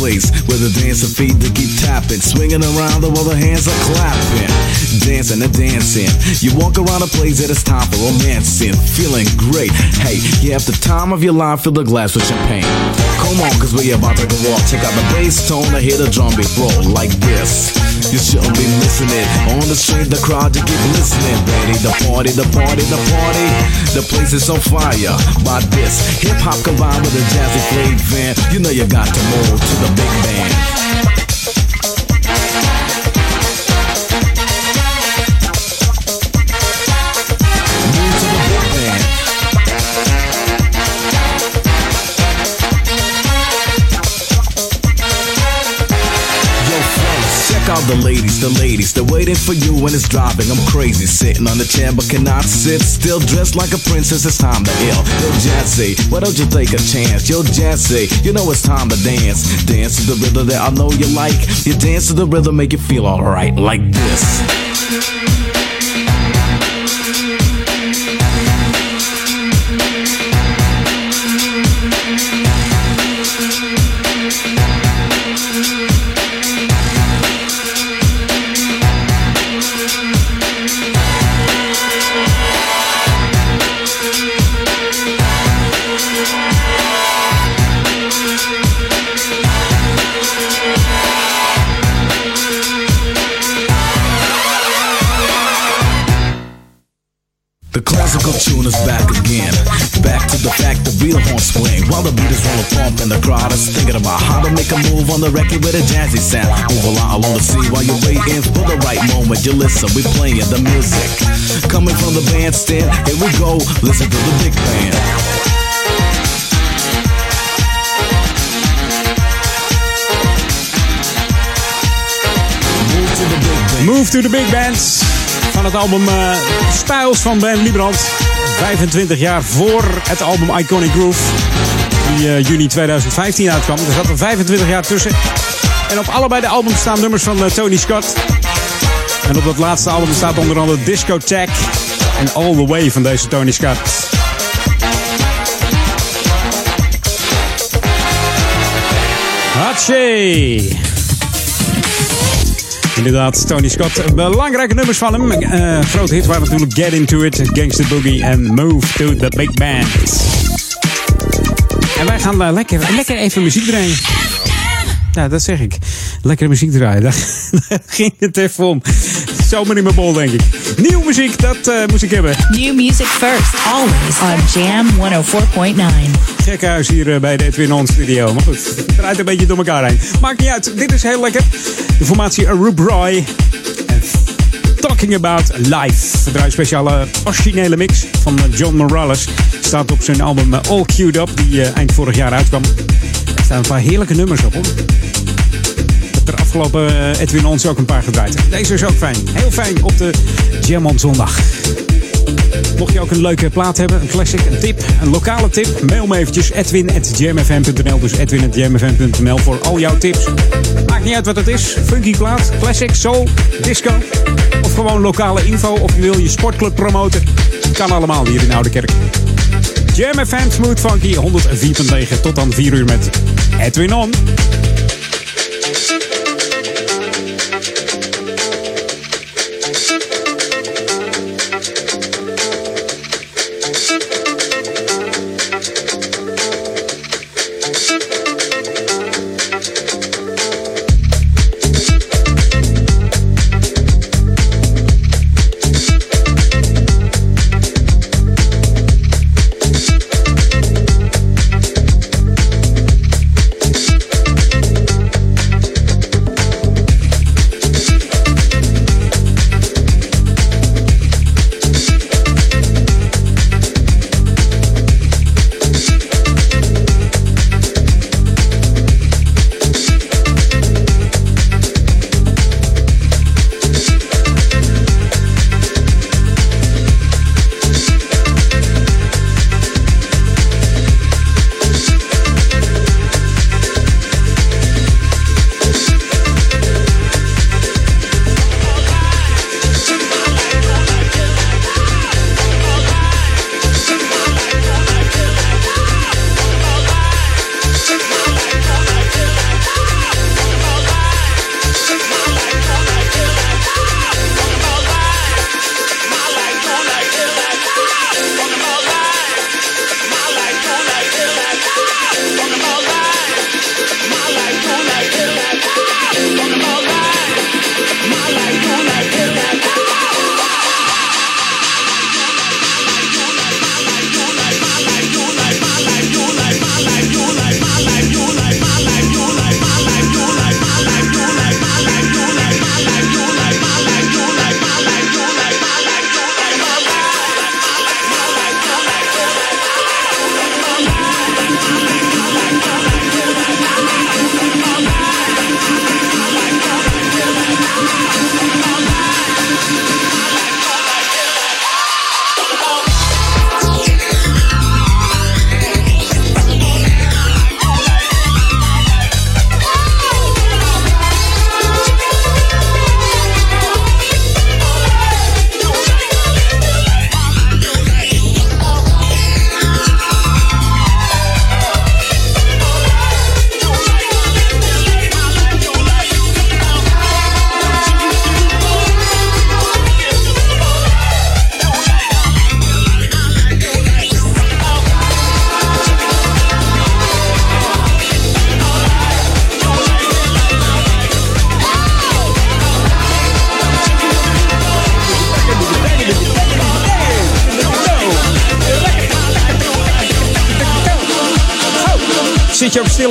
Place. With the dancer feet to keep tapping, swinging around while the hands are clapping, dancing and dancing. You walk around a place that it's time for romancing, feeling great. Hey, you have the time of your life, fill the glass with champagne. Come on, cause we about to go off. Check out the bass tone, I hear the drum beat roll like this. You shouldn't be missing it. On the street, the crowd, you keep listening. Ready, the party, the party, the party. The place is on fire by this. Hip hop combined with a jazzy flavor. You know you got to move to the big band. Out the ladies, the ladies. They're waiting for you when it's driving. I'm crazy, sitting on the chair but cannot sit still. Dressed like a princess, it's time to ill. Yo, Jazzy, why don't you take a chance? Yo, Jazzy, you know it's time to dance. Dance to the rhythm that I know you like. You dance to the rhythm, make you feel alright, like this. While the beat is the pump and the crowd is thinking about how to make a move on the record with a jazzy sound. Move along along the scene while you're waiting for the right moment. You listen, we playing the music. Coming from the bandstand, here we go. Listen to the big band. Move to the big Bands. Van het album eh, Styles van Ben Liebrand. 25 jaar voor het album Iconic Groove. Die eh, juni 2015 uitkwam. Er zat er 25 jaar tussen. En op allebei de albums staan nummers van eh, Tony Scott. En op dat laatste album staat onder andere Discotheque. En All The Way van deze Tony Scott. Hatsje! Inderdaad, Tony Scott. Belangrijke nummers van hem. Eh grote hit waren natuurlijk Get Into It, Gangster Boogie en Move to the Big Band. En wij gaan lekker, lekker even muziek draaien. Ja, dat zeg ik. Lekkere muziek draaien. Daar, daar ging het even om. Zomaar in mijn bol, denk ik. Nieuwe muziek, dat eh, moest ik hebben. New music first, always on Jam 104.9. Gekke huis hier eh, bij de Edwin On Studio. Maar goed, het draait een beetje door elkaar heen. Maakt niet uit, dit is heel lekker. De formatie Arup Roy. Talking About Life. Een speciale originele mix van eh, John Morales. Staat op zijn album eh, All Queued Up, die eh, eind vorig jaar uitkwam. Er staan een paar heerlijke nummers op, hoor. Heb er afgelopen eh, Edwin Ons ook een paar gedraaid. Deze is ook fijn. Heel fijn op de Jam on Zondag. Mocht je ook een leuke plaat hebben, een classic, een tip, een lokale tip, mail me eventjes edwin.jamfm.nl. Dus edwin.jamfm.nl voor al jouw tips. Maakt niet uit wat het is. Funky plaat, classic, soul, disco. Of gewoon lokale info. Of je wil je sportclub promoten. Kan allemaal hier in Oude Kerk. Jam FM Smooth Funky 104.9 tot dan 4 uur met Edwin On.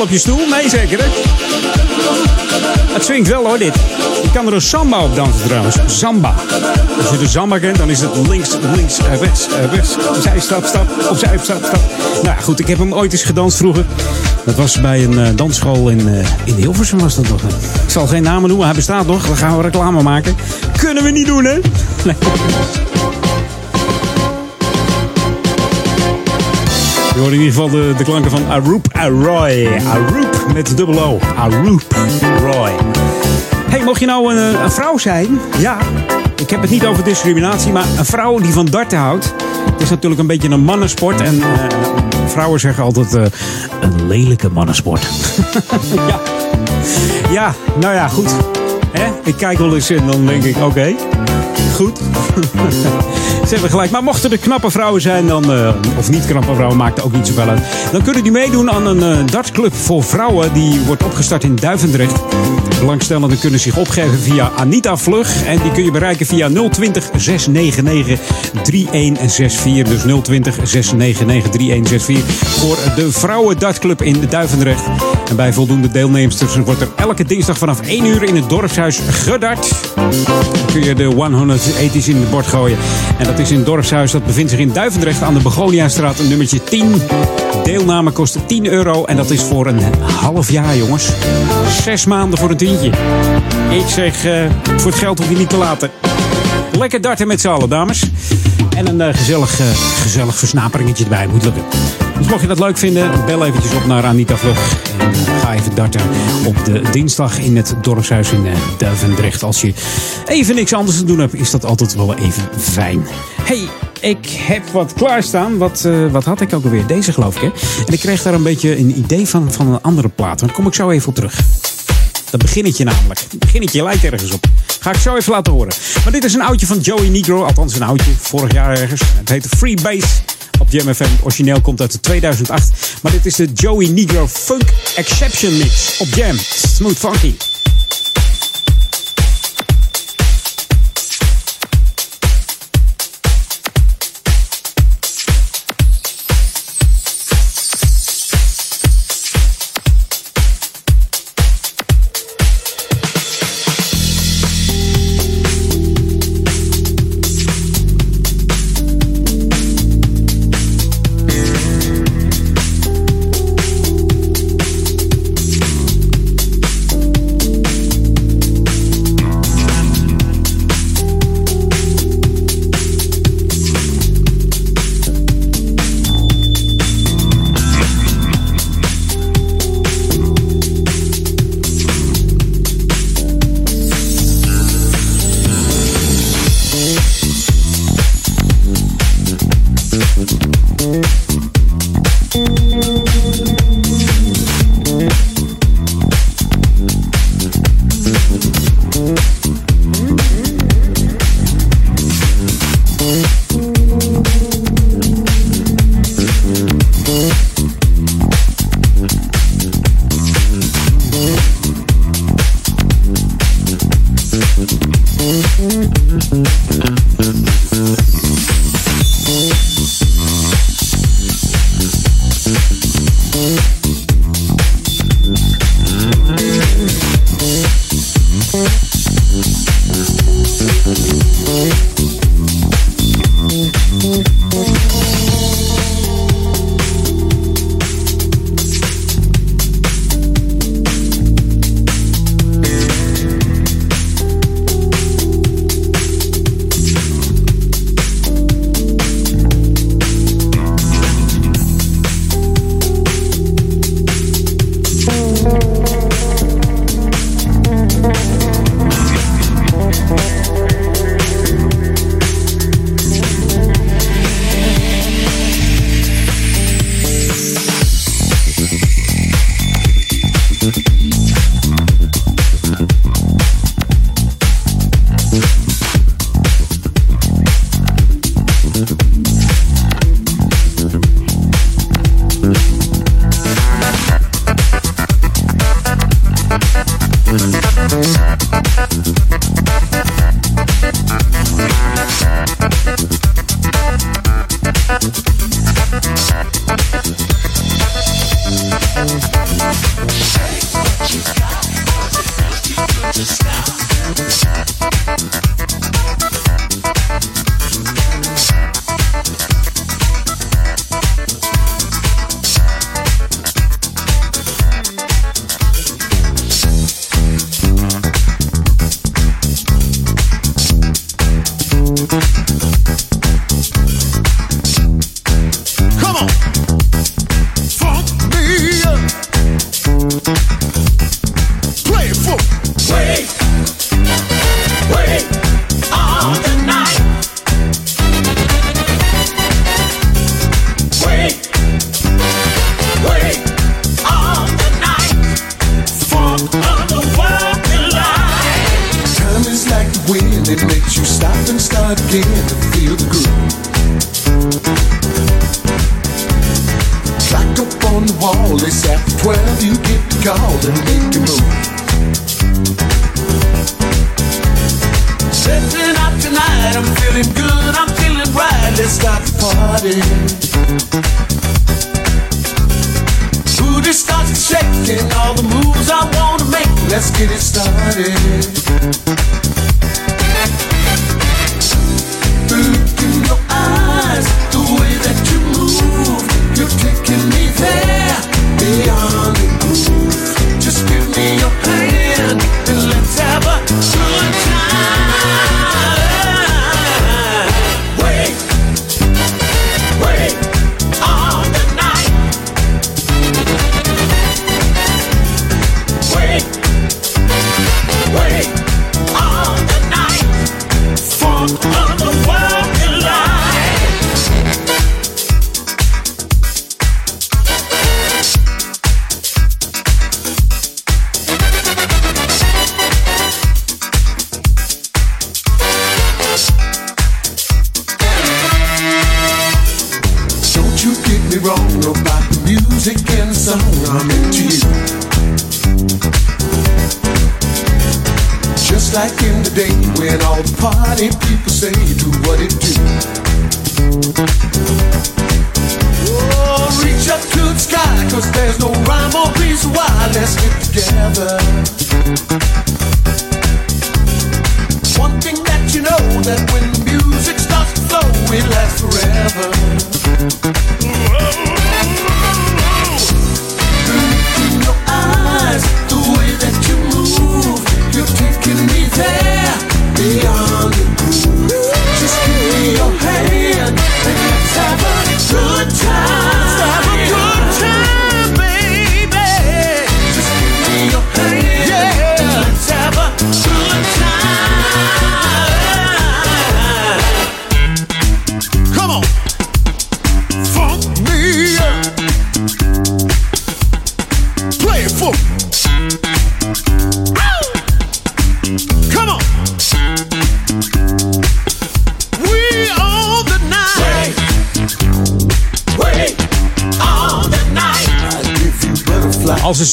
Op je stoel? Nee, zeker hè? Het swingt wel hoor, dit. Je kan er een samba op dansen trouwens. Samba. Als je de samba kent, dan is het links, links, eh, rechts, eh, rechts. Opzij, stap, stap. Opzij, stap, stap. Nou goed, ik heb hem ooit eens gedanst vroeger. Dat was bij een eh, dansschool in, eh, in Hilversum was dat toch. Ik zal geen namen noemen, hij bestaat nog. Dan gaan we reclame maken. Kunnen we niet doen, hè? Nee. Je hoort in ieder geval de, klanken van Aroop Aroy. Aroop met dubbel O. Aroop Roy. Hey, mocht je nou een, een vrouw zijn? Ja, ik heb het niet over discriminatie, maar een vrouw die van darten houdt. Is natuurlijk een beetje een mannensport. En eh, vrouwen zeggen altijd eh, een lelijke mannensport. ja. ja, nou ja, goed. Ik kijk wel eens en dan denk ik, oké, goed. Ze hebben gelijk. Maar mochten er knappe vrouwen zijn, dan, eh, of niet knappe vrouwen, maakt ook niet zoveel uit. Dan kunnen die meedoen aan een eh, dartsclub voor vrouwen. Die wordt opgestart in Duivendrecht. Belangstellenden kunnen zich opgeven via Anita Vlug. En die kun je bereiken via 020 699 3164. Dus 020 699 3164. Voor de Vrouwen Dartclub in Duivendrecht. En bij voldoende deelnemsters wordt er elke dinsdag vanaf 1 uur in het dorpshuis gedart. Dan kun je de 180's in het bord gooien. En dat is in het dorpshuis. Dat bevindt zich in Duivendrecht aan de Begoniastraat, nummertje 10. Deelname kost 10 euro. En dat is voor een half jaar, jongens. Zes maanden voor een tientje. Ik zeg, eh, voor het geld hoef je niet te laten. Lekker darten met z'n allen, dames. En een eh, gezellig, eh, gezellig versnaperingetje erbij moet lukken. Dus mocht je dat leuk vinden, bel eventjes op naar Anita Vlug. En ga even darten op de dinsdag in het dorpshuis in Duivendrecht. Als je even niks anders te doen hebt, is dat altijd wel even fijn. Hey, ik heb wat klaarstaan. Wat, eh, wat had ik ook alweer? Deze geloof ik, hè? En ik kreeg daar een beetje een idee van, van een andere plaat. Daar kom ik zo even op terug. Dat beginnetje namelijk. Het beginnetje lijkt ergens op. Ga ik zo even laten horen. Maar dit is een oudje van Joey Negro. Althans een oudje. Vorig jaar ergens. Het heet Free Bass op Jam FM. Origineel komt uit 2008. Maar dit is de Joey Negro Funk Exception Mix op Jam. Smooth Funky.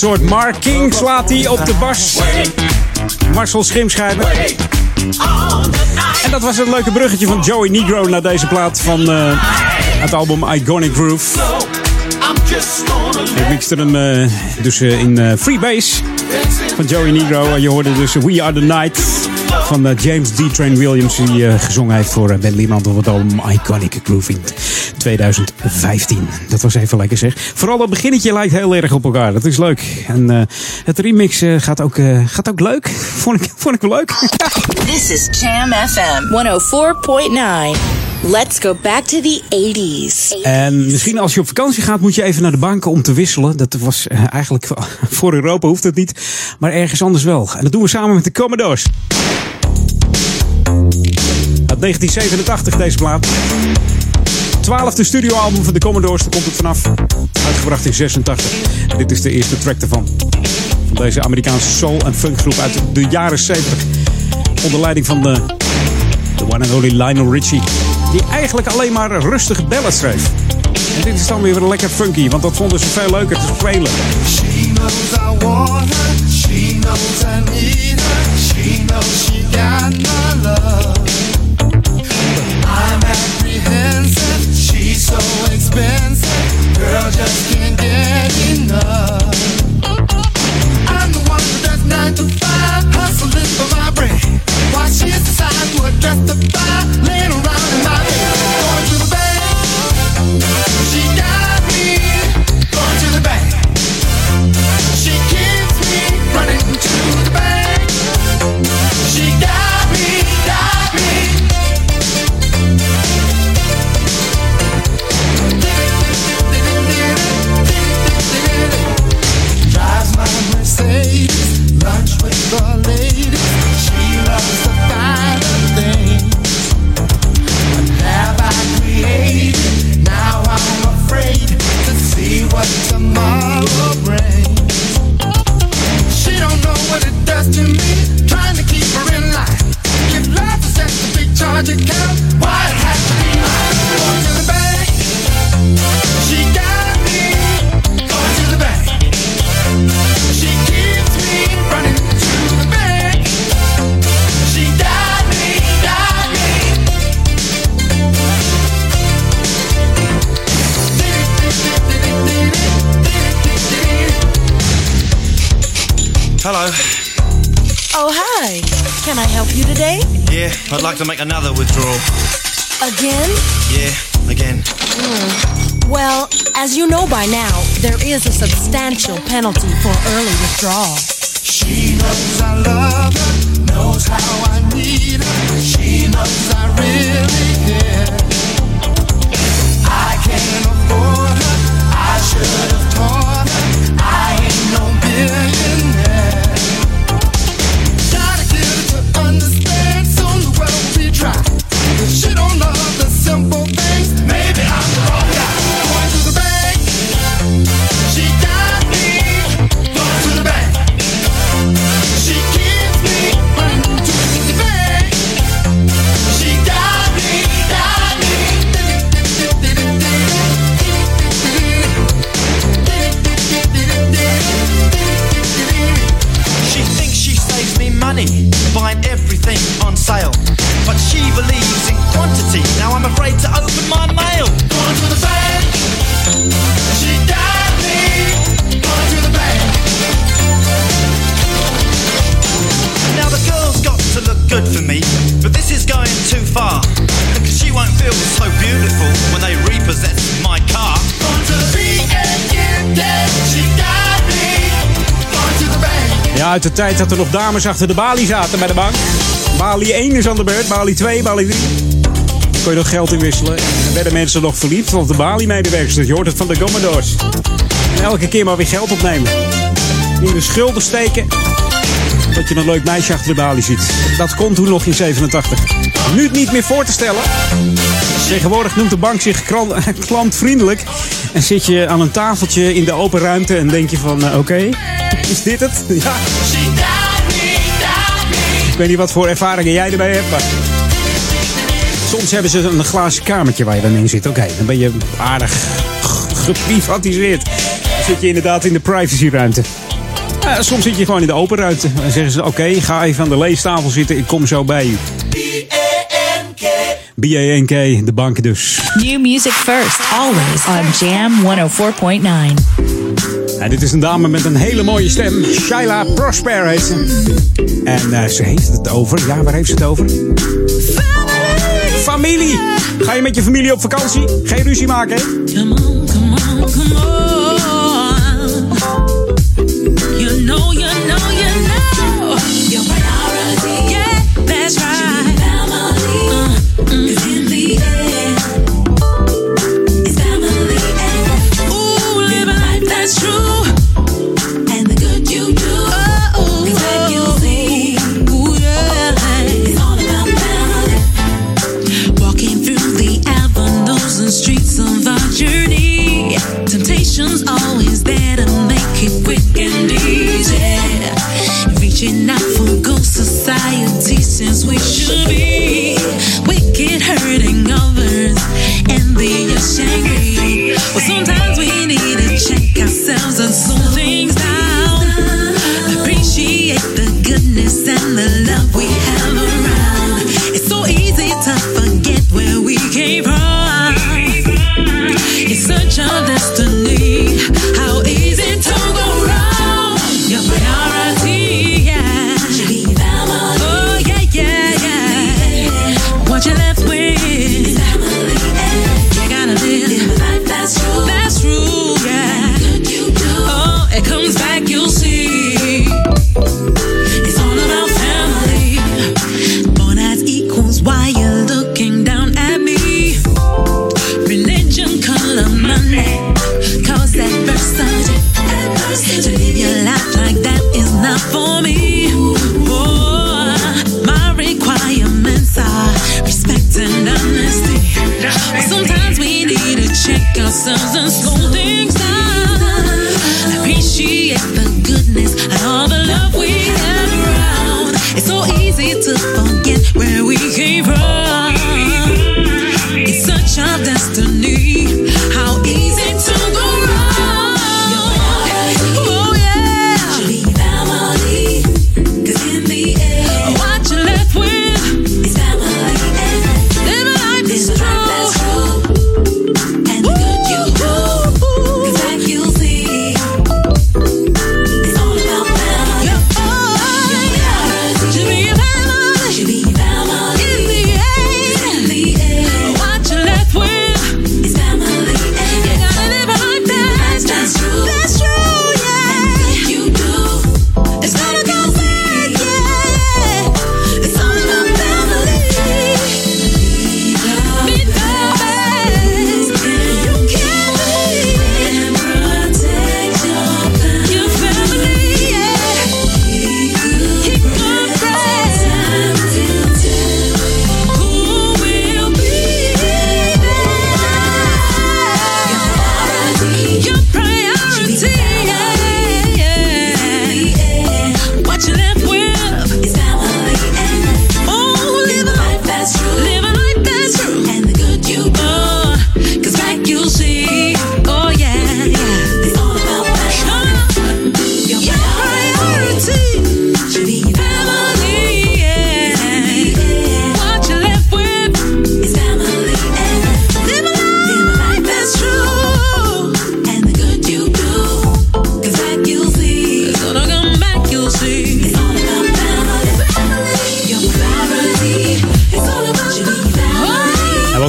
Soort Mark King slaat hij op de bas. Marcel Schimschijver. En dat was het leuke bruggetje van Joey Negro naar deze plaat van eh, het album Iconic Groove. Ik mixte hem eh, dus eh, in Freebase van Joey Negro. En je hoorde dus We Are The Night van James D. Train Williams. Die gezongen heeft voor Ben Liemann op het album Iconic Groove 2015. Dat was even lekker zeg. Vooral dat beginnetje lijkt heel erg op elkaar. Dat is leuk. En eh, het remix eh, gaat, ook, eh, gaat ook leuk. Vond ik, vond ik wel leuk. This is Jam FM 104.9. Let's go back to the 80s. En misschien als je op vakantie gaat, moet je even naar de banken om te wisselen. Dat was eigenlijk voor Europa hoeft het niet, maar ergens anders wel. En dat doen we samen met de Commodores. Uit 1987 deze plaat. Twaalfde studioalbum van de Commodores, daar komt het vanaf. Uitgebracht in 86. En dit is de eerste track ervan. Van deze Amerikaanse soul- en funkgroep uit de jaren 70. Onder leiding van de, de one and only Lionel Richie. Die eigenlijk alleen maar rustige ballads schreef. En dit is dan weer lekker funky, want dat vonden ze veel leuker te spelen. She knows I want her. She knows I need her. She knows she got love. I'm apprehensive. so expensive. Girl, just can't get enough. I'm the one who does nine to five, hustling for my bread. Why she's to side the justify laying around. Yeah, I'd like to make another withdrawal. Again? Yeah, again. Hmm. Well, as you know by now, there is a substantial penalty for early withdrawal. She knows I love her, knows how I need her. She knows I really care. Uit de tijd dat er nog dames achter de balie zaten bij de bank. Balie 1 is aan de beurt, balie 2, balie 3. Dan kon je nog geld inwisselen. En werden mensen nog verliefd op de balie-medewerkster. Je hoort het van de Commodores. En elke keer maar weer geld opnemen. In de schulden steken. Dat je een leuk meisje achter de balie ziet. Dat kon toen nog in 87. Nu niet meer voor te stellen. Tegenwoordig noemt de bank zich klantvriendelijk. En zit je aan een tafeltje in de open ruimte en denk je van eh, oké, is dit het? Ja. Ik weet niet wat voor ervaringen jij erbij hebt. Soms hebben ze een glazen kamertje waar je dan in zit. Oké, dan ben je aardig geprivatiseerd. Dan zit je inderdaad in de privacyruimte. Ja, soms zit je gewoon in de open ruimte. En zeggen ze, oké, ga even aan de leestafel zitten. Ik kom zo bij u. B-A-N-K, de bank dus. New music first, always on Jam 104.9. Ja, dit is een dame met een hele mooie stem. Shaila Prosper heet ze. En eh, ze heeft het over. Ja, waar heeft ze het over? Familie! Ga je met je familie op vakantie? Geen ruzie maken, hè? Come on, come on, come on.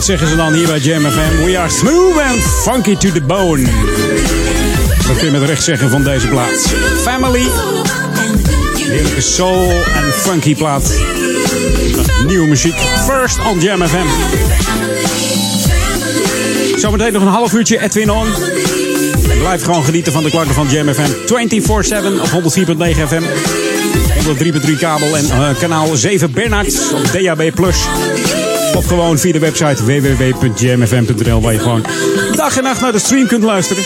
Zeggen ze dan hier bij Jam FM? We are smooth and funky to the bone. Dat kun je met recht zeggen van deze plaat. Family. Heerlijke soul en funky plaat. Nieuwe muziek. First on Jam FM. Zometeen nog een half uurtje Edwin On. Blijf gewoon genieten van de klanken van Jam FM. 24-7 op 104.9 FM. 103.3 kabel en uh, kanaal 7 Bernard op DAB+. Of gewoon via de website www.jamfm.nl waar je gewoon dag en nacht naar de stream kunt luisteren.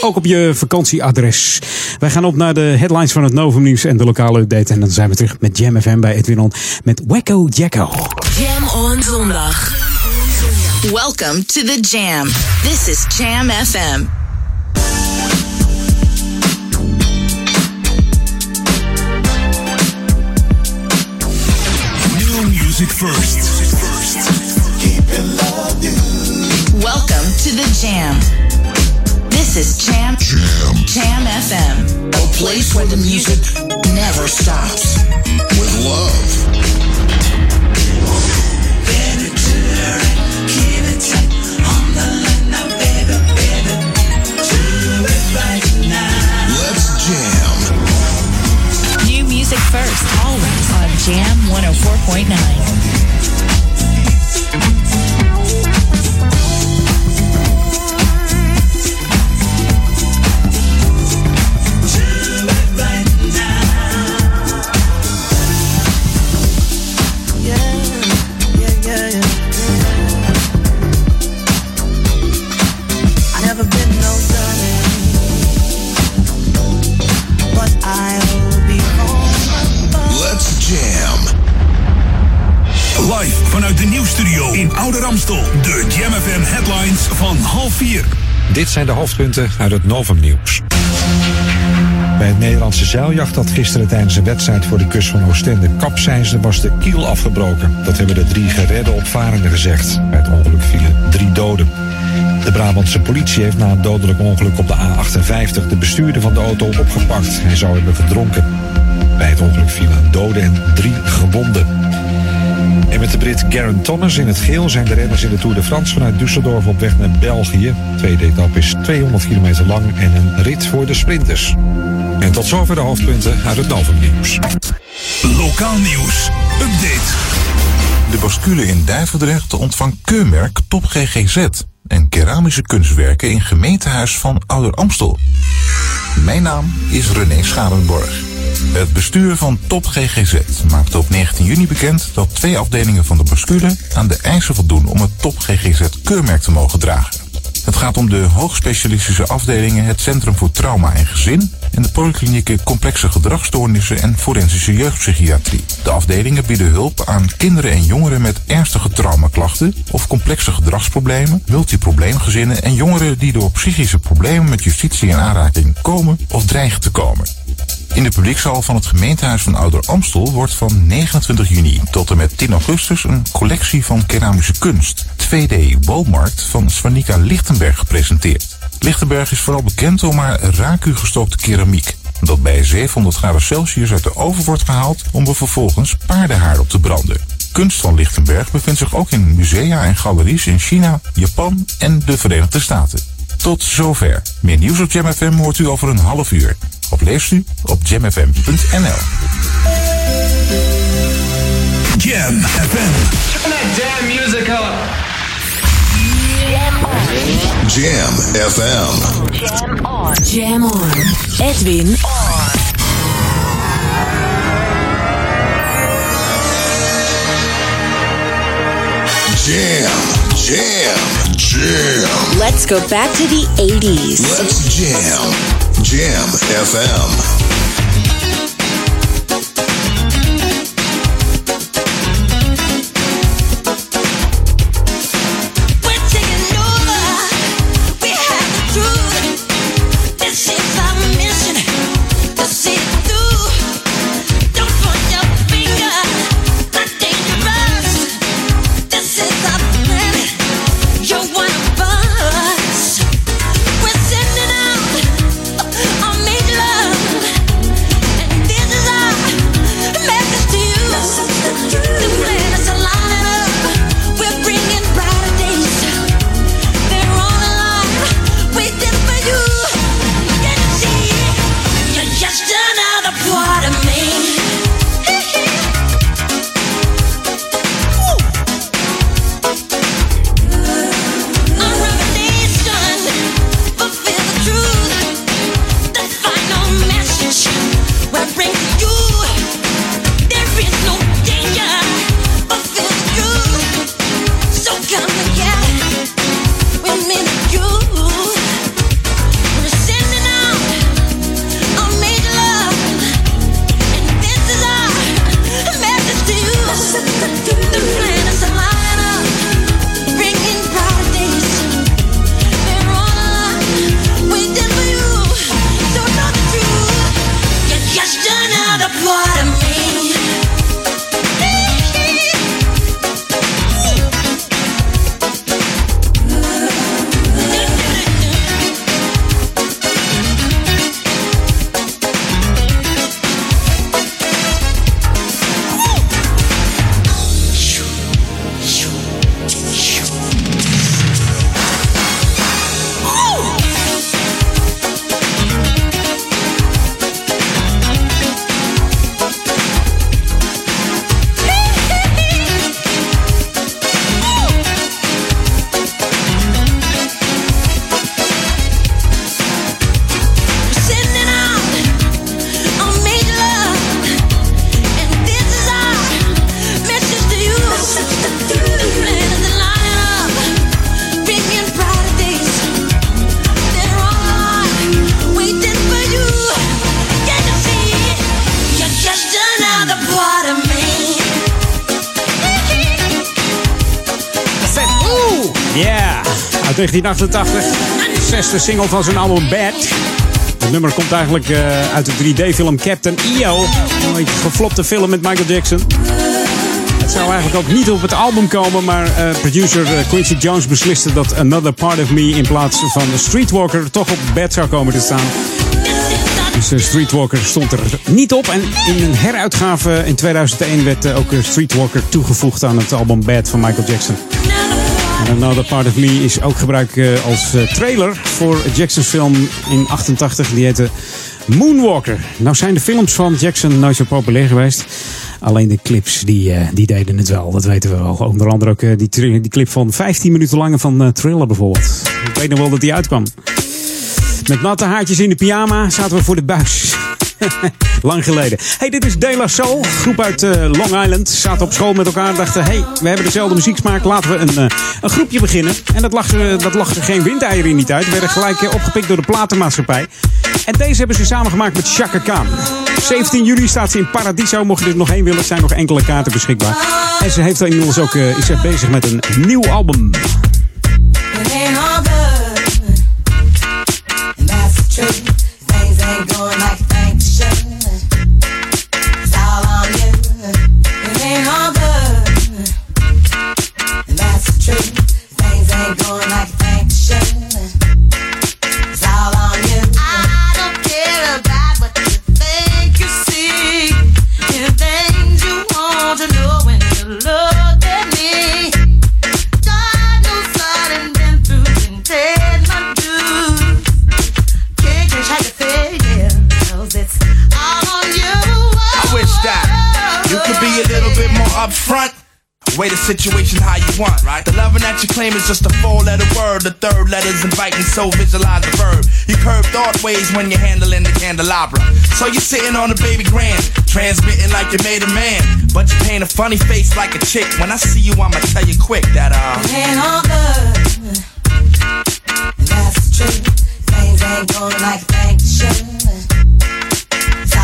Ook op je vakantieadres. Wij gaan op naar de headlines van het Novum Nieuws en de lokale update. En dan zijn we terug met Jam FM bij Edwin On met Wacko Jacko. Jam on zondag. Welcome to the Jam. This is Jam FM. New music first. Welcome to the Jam. This is Jam Jam, Jam FM. A place where the music never stops. With love. Let's jam. New music first, always on Jam 104.9. vanuit de nieuwsstudio in Oude Ramstel. De Jam FM headlines van half vier. Dit zijn de hoofdpunten uit het Novum Nieuws. Bij het Nederlandse zeiljacht dat gisteren tijdens een wedstrijd voor de kust van Oostende kapseisde was de kiel afgebroken. Dat hebben de drie geredde opvarenden gezegd. Bij het ongeluk vielen drie doden. De Brabantse politie heeft na een dodelijk ongeluk op de A58 de bestuurder van de auto opgepakt. Hij zou hebben verdronken. Bij het ongeluk vielen een dode en drie gewonden. En met de Brit Garen Thomas in het geel zijn de renners in de Tour de France vanuit Düsseldorf op weg naar België. De tweede etappe is 200 kilometer lang en een rit voor de sprinters. En tot zover de hoofdpunten uit het Novum Nieuws. Lokaal nieuws. Update. De bascule in Duivendrecht ontvangt keurmerk Top GGZ en keramische kunstwerken in gemeentehuis van Ouder Amstel. Mijn naam is René Scharenborg. Het bestuur van Top GGZ maakte op 19 juni bekend dat twee afdelingen van de bascule aan de eisen voldoen om het Top GGZ keurmerk te mogen dragen. Het gaat om de hoogspecialistische afdelingen het Centrum voor Trauma en Gezin en de polyklinieken Complexe Gedragsstoornissen en Forensische Jeugdpsychiatrie. De afdelingen bieden hulp aan kinderen en jongeren met ernstige traumaklachten of complexe gedragsproblemen, multiprobleemgezinnen en jongeren die door psychische problemen met justitie in aanraking komen of dreigen te komen. In de publiekzaal van het gemeentehuis van Ouder Amstel wordt van 29 juni tot en met 10 augustus een collectie van keramische kunst, 2D Woonmarkt van Swanika Lichtenberg gepresenteerd. Lichtenberg is vooral bekend om haar raku gestookte keramiek, dat bij 700 graden Celsius uit de oven wordt gehaald om er vervolgens paardenhaar op te branden. Kunst van Lichtenberg bevindt zich ook in musea en galeries in China, Japan en de Verenigde Staten. Tot zover. Meer nieuws op Jam FM hoort u over een half uur. Of leest u op jamfm.nl. Jam FM. Turn that damn music up. Jam FM. Jam on. Jam on. Edwin on. Jam. Jam. Jam. Let's go back to the 80s. Let's jam. Jam FM. Uit 1988. Zesde single van zijn album Bad. Het nummer komt eigenlijk eh, uit de 3D-film Captain EO. Een beetje geflopte film met Michael Jackson. Het zou eigenlijk ook niet op het album komen, maar eh, producer eh, Quincy Jones besliste dat Another Part of Me in plaats van Streetwalker toch op Bad zou komen te staan. Dus Streetwalker stond er niet op. En in een heruitgave in 2001 werd ook Streetwalker toegevoegd aan het album Bad van Michael Jackson. Another Part of Me is ook gebruikt eh, als eh, trailer voor Jackson's film in 88. Die heette Moonwalker. Nou zijn de films van Jackson nooit zo populair geweest. Alleen de clips die, eh, die deden het wel, dat weten we wel. Onder andere ook die, die clip van 15 minuten lang van Thriller bijvoorbeeld. Ik weet nog wel dat die uitkwam. Met natte haartjes in de pyjama zaten we voor de buis. Lang geleden. Hey, dit is De La Soul. Groep uit eh, Long Island. Zaten op school met elkaar. Dachten, hey, we hebben dezelfde muzieksmaak. Laten we een, eh, een groepje beginnen. En dat lag, er- dat lag geen windeieren in die tijd. Werden gelijk eh, opgepikt door de platenmaatschappij. En deze hebben ze samengemaakt met Chaka Khan. 17 juli staat ze in Paradiso. Mocht je er nog heen willen, zijn nog enkele kaarten beschikbaar. En ze heeft inmiddels ook, eh, is ze bezig met een nieuw album. Way the situation how you want, right? The loving that you claim is just a four letter word. The third letter's inviting, so visualize the verb. You curve thought ways when you're handling the candelabra. So you're sitting on a baby grand, transmitting like you made a man. But you paint a funny face like a chick. When I see you, I'ma tell you quick that, uh. It ain't all good. That's the truth. Things ain't going like they should.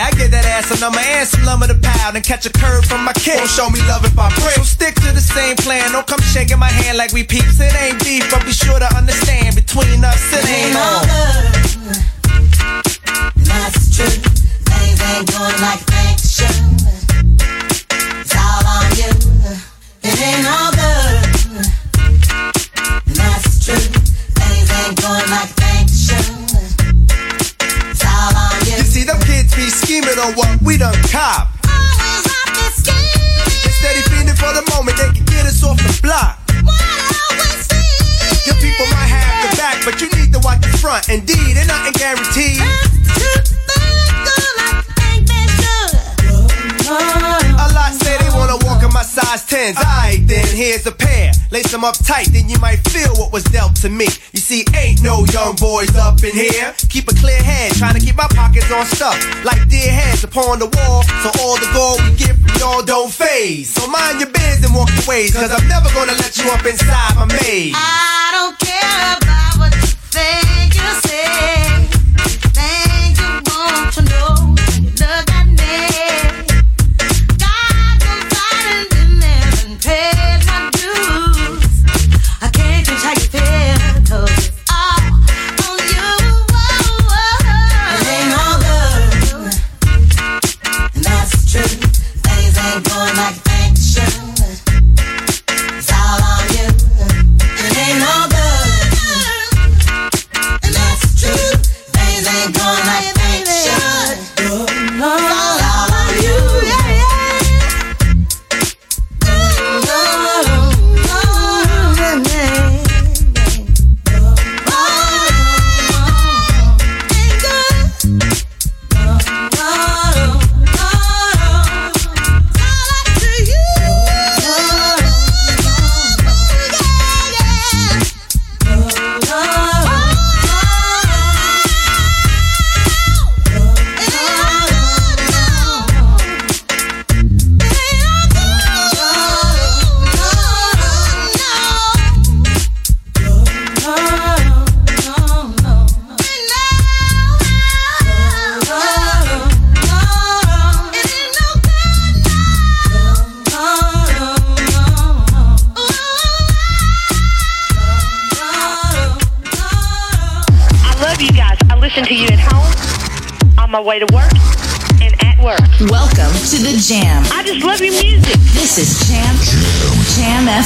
I get that ass a number and some lumber to pound and catch a curve from my kid. Won't show me love if I break. So stick to the same plan. Don't come shaking my hand like we peeps. It ain't deep, but be sure to understand between us it ain't all. good. And that's the truth. Things ain't going like you think they should. It's all on you. It ain't all good. And that's the truth. Things ain't going like you see, them kids be scheming on what we done cop. Instead of feeding for the moment, they can get us off the block. What Your people might have the back, but you need to watch the front. Indeed, and nothing guaranteed. A lot say they wanna walk in my size 10s. Alright, then here's a pair. Lace them up tight, then you might feel what was dealt to me. You see, ain't no young boys up in here. Keep a clear head, trying to keep my pockets on stuff. Like dear heads upon the wall, so all the gold we get from y'all don't phase. So mind your biz and walk your ways, cause I'm never gonna let you up inside my maze. I don't care about what you think you say.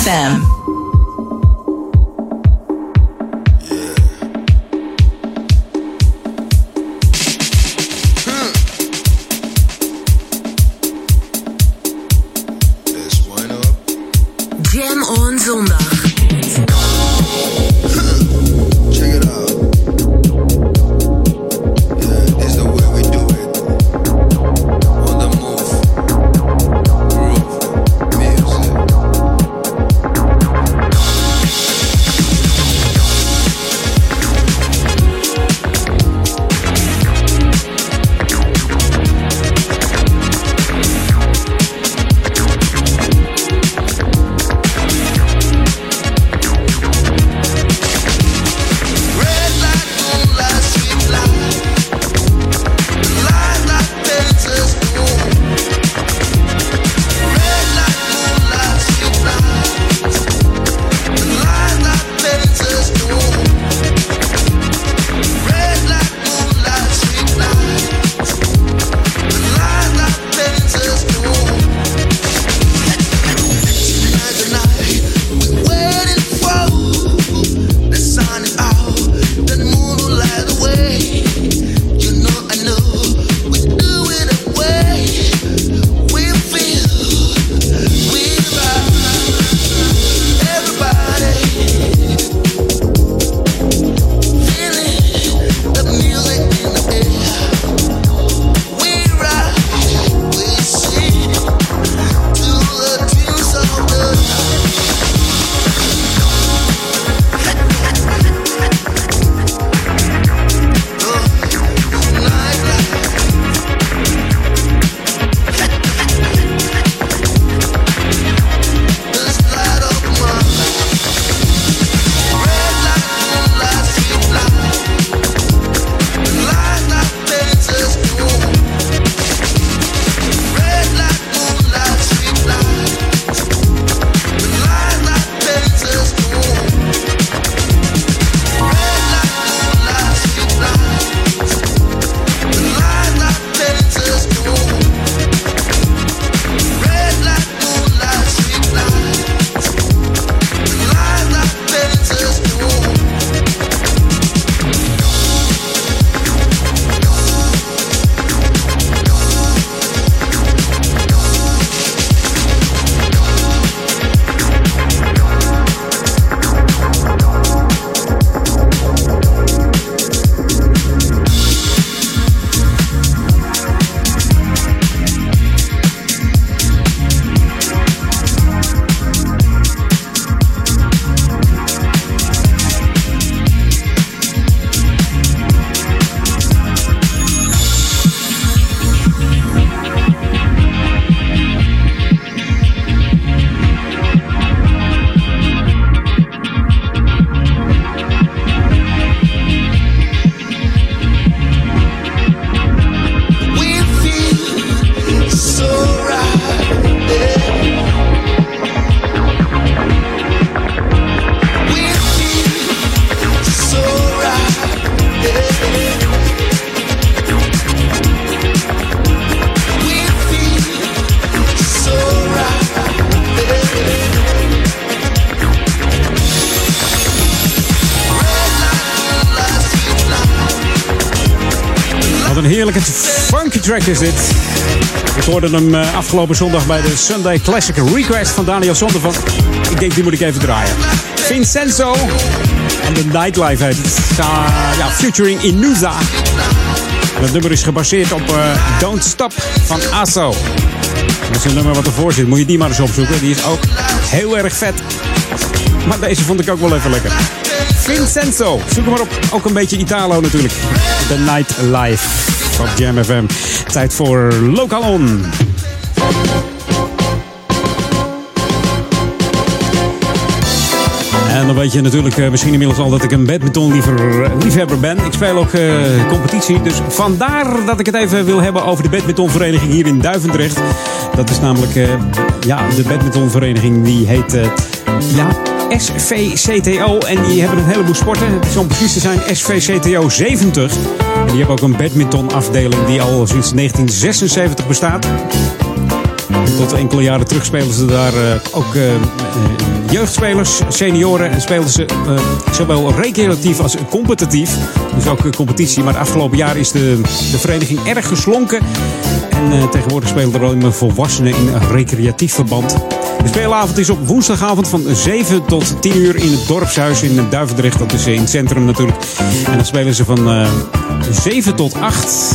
FM. Is dit. Ik hoorde hem eh, afgelopen zondag bij de Sunday Classic Request van Daniel Zondervan. Ik denk, die moet ik even draaien. Vincenzo en de Nightlife heet het. Ja, featuring Inuza. Het nummer is gebaseerd op eh, Don't Stop van Asso. Dat is een nummer wat ervoor zit. Moet je die maar eens opzoeken. Die is ook heel erg vet. Maar deze vond ik ook wel even lekker. Vincenzo. Zoek hem maar op. Ook een beetje Italo natuurlijk. The Night Op Jam FM. Tijd voor Local On. En dan weet je natuurlijk eh, misschien inmiddels al dat ik een badminton liever, eh, liefhebber ben. Ik speel ook eh, competitie. Dus vandaar dat ik het even wil hebben over de badmintonvereniging hier in Duivendrecht. Dat is namelijk eh, ja, de badmintonvereniging die heet... ja, SVCTO. En die hebben een heleboel sporten. Het is om precies te zijn SVCTO 70. En die hebben ook een badminton afdeling die al sinds 1976 bestaat. Tot enkele jaren terug spelen ze daar eh, ook eh, eh, jeugdspelers, senioren. En spelen ze zowel recreatief als competitief. Dus ook competitie. Maar de afgelopen jaar is de, de vereniging erg geslonken. En tegenwoordig spelen er alleen maar volwassenen in een recreatief verband. De speelavond is op woensdagavond van 7 tot 10 uur in het dorpshuis in Duivendrecht. Dat is in het centrum natuurlijk. En dan spelen ze van 7 tot 8.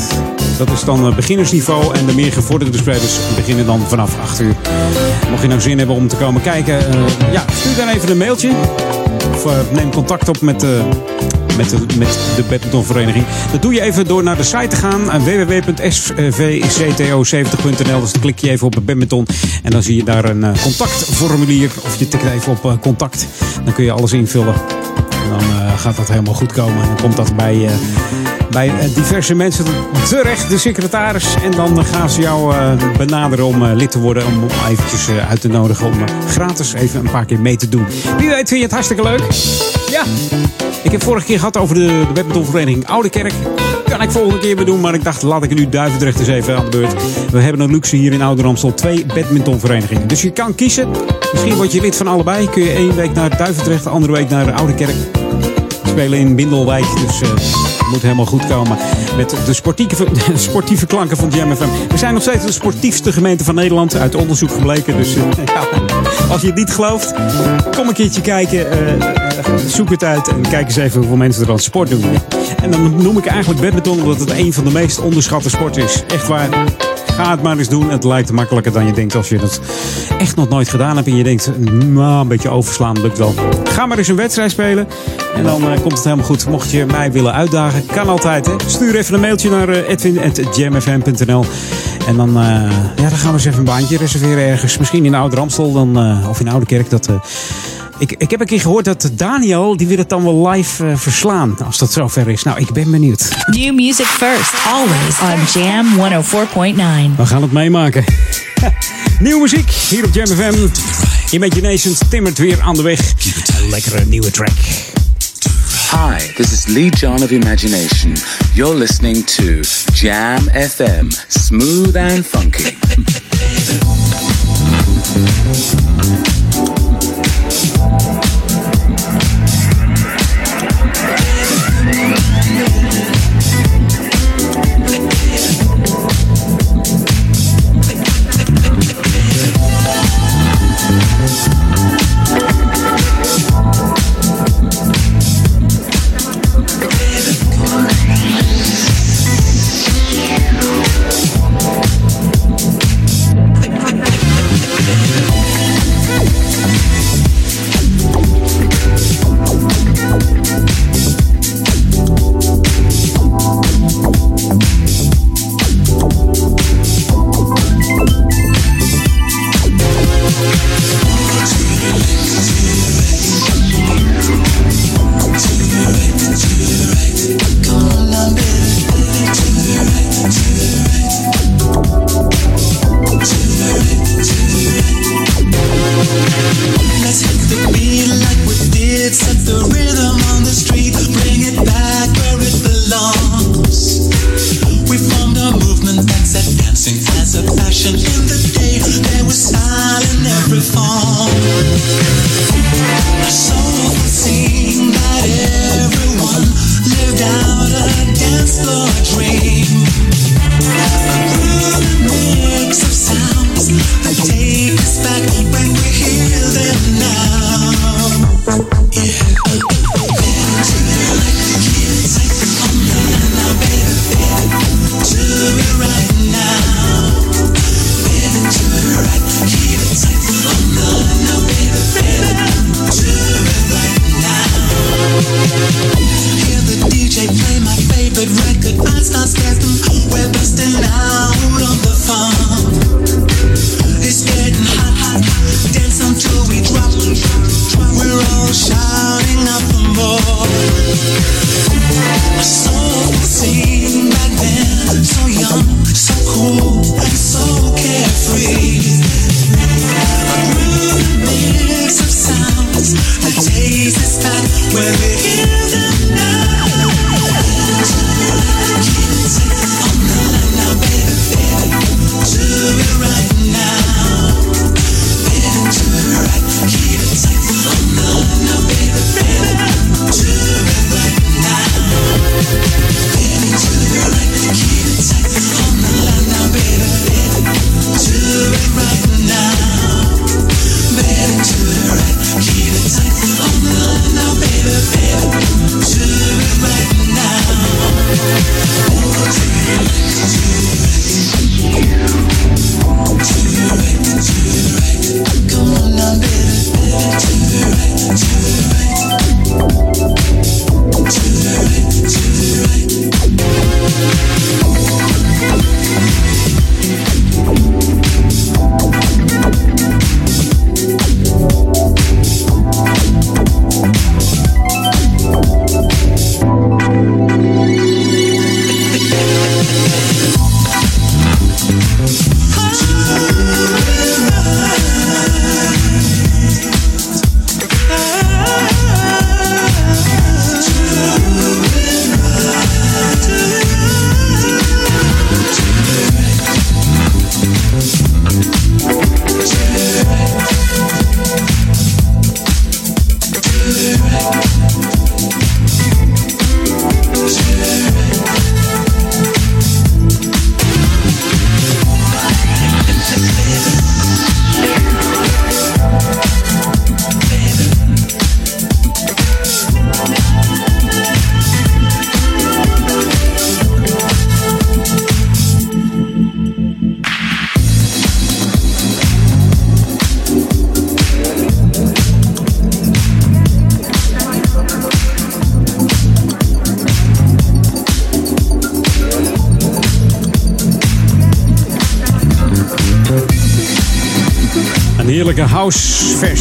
Dat is dan eh, beginnersniveau. En de meer gevorderde spelers beginnen dan vanaf 8 uur. Mocht je nou zin hebben om te komen kijken, eh, ja, stuur dan even een mailtje. Of eh, neem contact op met, eh, met, de, met de badmintonvereniging. Dat doe je even door naar de site te gaan. eh, www.svcto70.nl Dus dan klik je even op badminton. En dan zie je daar een contactformulier. Of je tikt even op contact. Dan kun je alles invullen. En dan gaat dat helemaal goed komen. En dan komt dat bij, bij eh, diverse mensen terecht, de secretaris. En dan gaan ze jou eh, benaderen om eh, lid te worden. Om eventjes uit te nodigen om gratis even een paar keer mee te doen. Wie weet vind je het hartstikke leuk? Ja. Ik heb vorige keer gehad over de, badmintonvereniging Oude Kerk. Kan ik volgende keer weer doen, maar ik dacht laat ik het nu Duivendrecht eens even aan de beurt. We hebben een luxe hier in Oude Ramstel, twee badmintonverenigingen. Dus je kan kiezen. Misschien word je lid van allebei. Kun je één week naar Duivendrecht, de andere week naar de Oude Kerk. Spelen in Bindelwijk, dus eh, het moet helemaal goed komen. Met de sportieve, sportieve klanken van Jam FM. We zijn nog steeds de sportiefste gemeente van Nederland. Uit onderzoek gebleken. Dus eh, ja, als je het niet gelooft, kom een keertje kijken. eh, eh, zoek het uit en kijk eens even hoeveel mensen er aan sport doen. En dan noem ik eigenlijk badminton omdat het een van de meest onderschatte sporten is. Echt waar. Ga het maar eens doen. Het lijkt makkelijker dan je denkt als je het echt nog nooit gedaan hebt. En je denkt, nou, een beetje overslaan lukt wel. Ga maar eens een wedstrijd spelen. En dan eh, komt het helemaal goed. Mocht je mij willen uitdagen, kan altijd. Hè? Stuur even een mailtje naar uh, edwin.jamfm.nl En dan, eh, ja, dan gaan we eens even een baantje reserveren ergens. Misschien in Oude Ramstel dan, eh, of in Oude Kerk. Dat, eh, ik, ik heb een keer gehoord dat Daniel, die wil het dan wel live eh, verslaan. Als dat zover is. Nou, ik ben benieuwd. New music first, always on Jam 104.9. We gaan het meemaken. Nieuwe muziek hier op Jam FM. Imaginations timmert weer aan de weg. Een lekkere nieuwe track. Hi, this is Lee John of Imagination. You're listening to Jam FM, smooth and funky.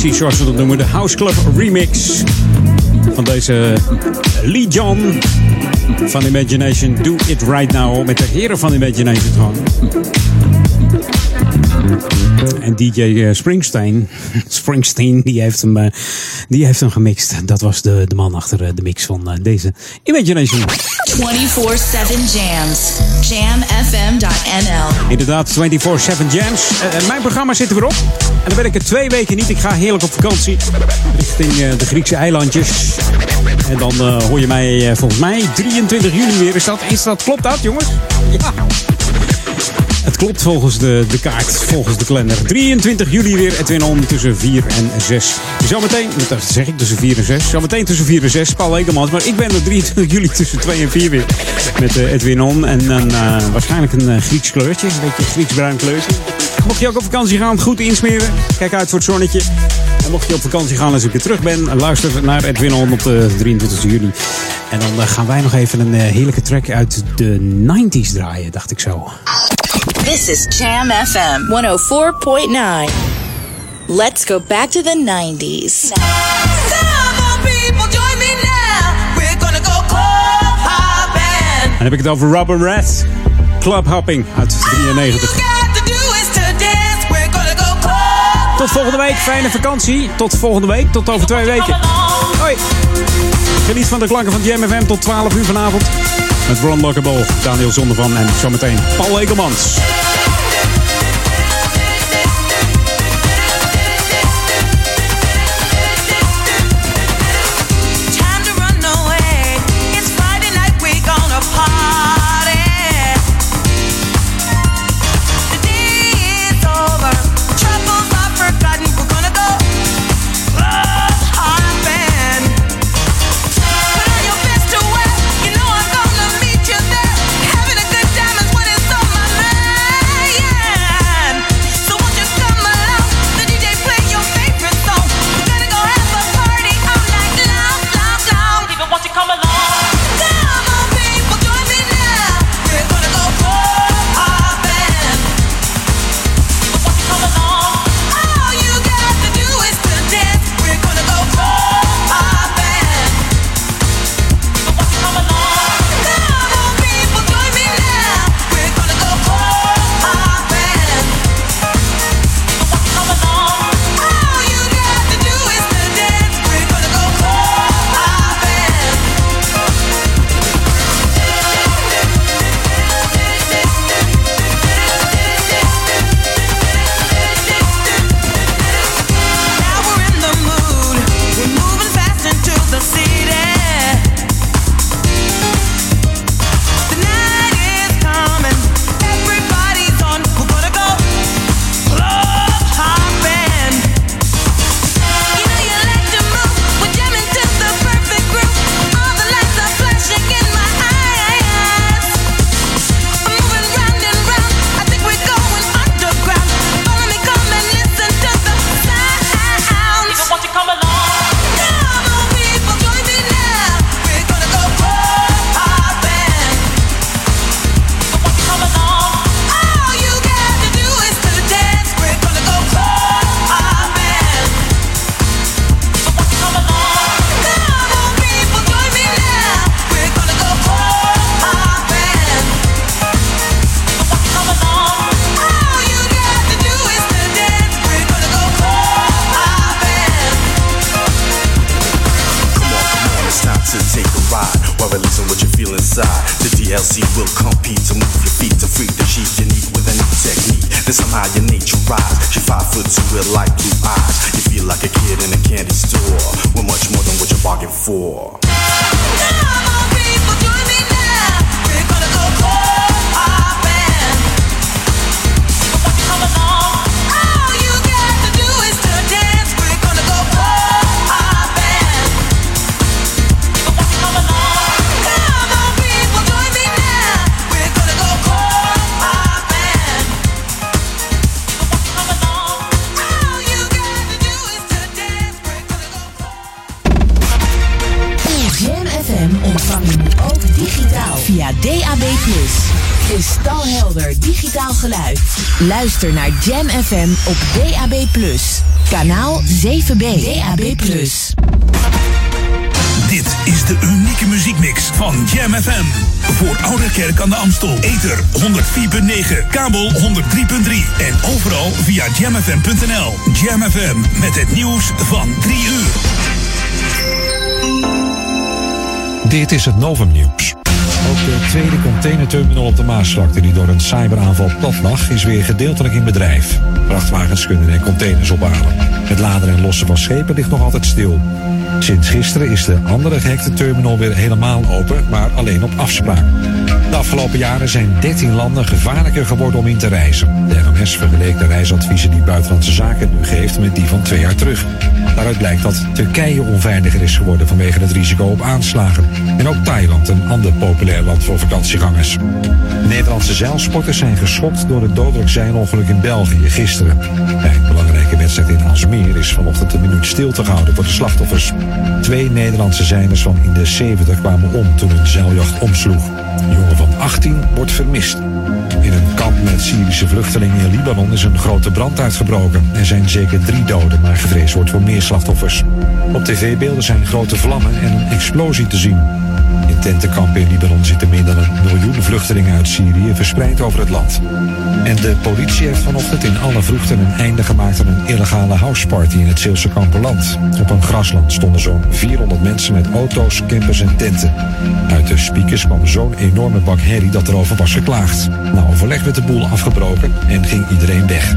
versie, zoals we dat noemen. De House Club remix van deze Lee John van Imagination. Do It Right Now met de heren van Imagination. En DJ eh, Springsteen, Springsteen die, heeft hem, eh, die heeft hem gemixt. Dat was de, de man achter eh, de mix van deze Imagination. 24-7 Jams. Jamfm.nl. Inderdaad, 24-7 Jams. Eh, eh, mijn programma zit er weer op. En dan ben ik er twee weken niet. Ik ga heerlijk op vakantie. Richting eh, de Griekse eilandjes. En dan hoor je mij volgens mij 23 juli weer. Is dat, is dat, klopt dat, jongens? Ja. Het klopt volgens de, de kaart, volgens de kalender. 23 juli weer Edwin On tussen 4 en 6. Zometeen, dat zeg ik tussen 4 en 6. Zometeen tussen 4 en 6, Paul. Maar ik ben er 23 juli tussen 2 en 4 weer met eh, Edwin On. En een, eh, waarschijnlijk een eh, Grieks kleurtje, een beetje Grieks-bruin kleurtje. Mocht je ook op vakantie gaan, goed insmeren. Kijk uit voor het zonnetje. En mocht je op vakantie gaan als ik weer terug ben, luister naar Edwin On op de 23 juli. En dan gaan wij nog even een heerlijke track uit de 90s draaien, dacht ik zo. This is Jam FM 104.9. Let's go back to the 90s. En dan heb ik het over Robin Rat. Clubhopping uit 93. Tot volgende week. Fijne vakantie. Tot volgende week. Tot over twee weken. Hoi. Geniet van de klanken van Jam FM tot 12 uur vanavond. Met Ron Lockable, Daniel Zondervan en zometeen Paul Ekelmans. Op DAB+. Kanaal 7B. DAB+. Dit is de unieke muziekmix van Jam FM. Voor Oude Kerk aan de Amstel. Ether 104.9, kabel 103.3 en overal via jamfm.nl. Jam FM met het nieuws van 3 uur. Dit is het Novum Nieuws. Ook de tweede containerterminal op de Maasvlakte, die door een cyberaanval plat lag, is weer gedeeltelijk in bedrijf. Vrachtwagens kunnen er containers ophalen. Het laden en lossen van schepen ligt nog altijd stil. Sinds gisteren is de andere gehackte terminal weer helemaal open, maar alleen op afspraak. De afgelopen jaren zijn 13 landen gevaarlijker geworden om in te reizen. De NOS vergeleek de reisadviezen die Buitenlandse Zaken nu geeft met die van twee jaar terug. Daaruit blijkt dat Turkije onveiliger is geworden vanwege het risico op aanslagen. En ook Thailand, een ander populair land voor vakantiegangers. Nederlandse zeilsporters zijn geschokt door het dodelijk zeilongeluk in België gisteren. Bij een belangrijke wedstrijd in Alsmeer is vanochtend een minuut stilte gehouden voor de slachtoffers. Twee Nederlandse zeilers van in de 70 kwamen om toen een zeiljacht omsloeg. Een jongen van 18 wordt vermist. In een kamp met Syrische vluchtelingen in Libanon is een grote brand uitgebroken. Er zijn zeker drie doden, maar gevreesd wordt voor meer slachtoffers. Op tv-beelden zijn grote vlammen en een explosie te zien. In tentenkampen in Libanon zitten meer dan een miljoen vluchtelingen uit Syrië verspreid over het land. En de politie heeft vanochtend in alle vroegte een einde gemaakt aan een illegale houseparty in het Zeelse Kamperland. Op een grasland stonden zo'n 400 mensen met auto's, campers en tenten. Uit de speakers kwam zo'n enorme bak herrie dat erover was geklaagd. Na overleg werd de boel afgebroken en ging iedereen weg.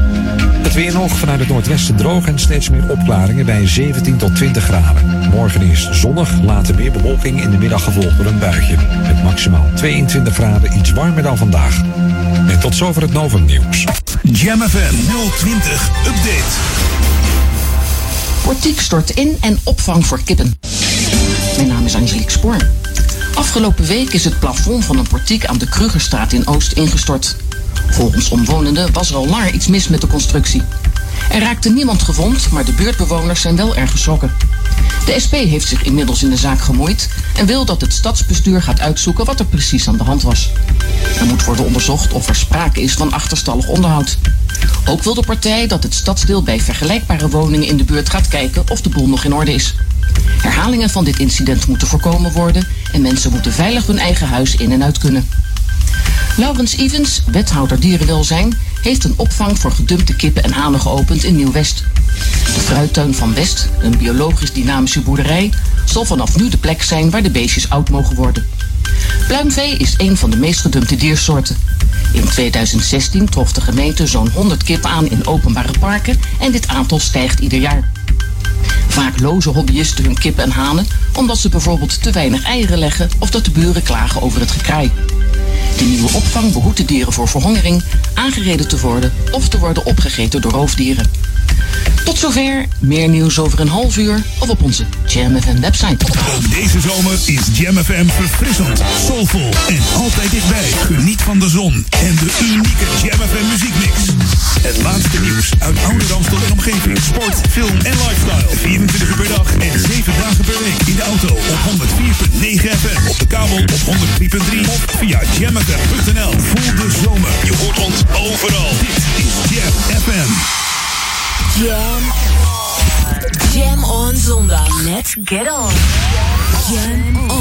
Het weer nog vanuit het noordwesten droog en steeds meer opklaringen bij 17 tot 20 graden. Morgen is zonnig, later meer bewolking in de middag gevolgd door buitje. Met maximaal 22 graden iets warmer dan vandaag. En tot zover het Novum nieuws. Jam FM 020 Update. Portiek stort in en opvang voor kippen. Mijn naam is Angelique Spoor. Afgelopen week is het plafond van een portiek aan de Krugerstraat in Oost ingestort. Volgens omwonenden was er al langer iets mis met de constructie. Er raakte niemand gewond, maar de buurtbewoners zijn wel erg geschrokken. De SP heeft zich inmiddels in de zaak gemoeid en wil dat het stadsbestuur gaat uitzoeken wat er precies aan de hand was. Er moet worden onderzocht of er sprake is van achterstallig onderhoud. Ook wil de partij dat het stadsdeel bij vergelijkbare woningen in de buurt gaat kijken of de boel nog in orde is. Herhalingen van dit incident moeten voorkomen worden en mensen moeten veilig hun eigen huis in en uit kunnen. Laurens Evans, wethouder dierenwelzijn, heeft een opvang voor gedumpte kippen en hanen geopend in Nieuw-West. De fruittuin van West, een biologisch dynamische boerderij, zal vanaf nu de plek zijn waar de beestjes oud mogen worden. Pluimvee is een van de meest gedumpte diersoorten. In 2016 trof de gemeente zo'n 100 kippen aan in openbare parken en dit aantal stijgt ieder jaar. Vaak lozen hobbyisten hun kippen en hanen omdat ze bijvoorbeeld te weinig eieren leggen of dat de buren klagen over het gekraai. De nieuwe opvang behoedt de dieren voor verhongering, aangereden te worden of te worden opgegeten door roofdieren. Tot zover, meer nieuws over een half uur of op onze Jam FM website. Ook deze zomer is Jam FM verfrissend, soulvol en altijd dichtbij. Geniet van de zon en de unieke Jam FM muziekmix. Het laatste nieuws uit oude Ramstel en omgeving. Sport, film en lifestyle. 24 uur per dag en 7 dagen per week. In de auto op 104.9 FM. Op de kabel op 103.3 of via jamfm.nl. Voel de zomer. Je hoort ons overal. Dit is Jam FM. Jam. Jam on zondag. Let's get on. Jam on.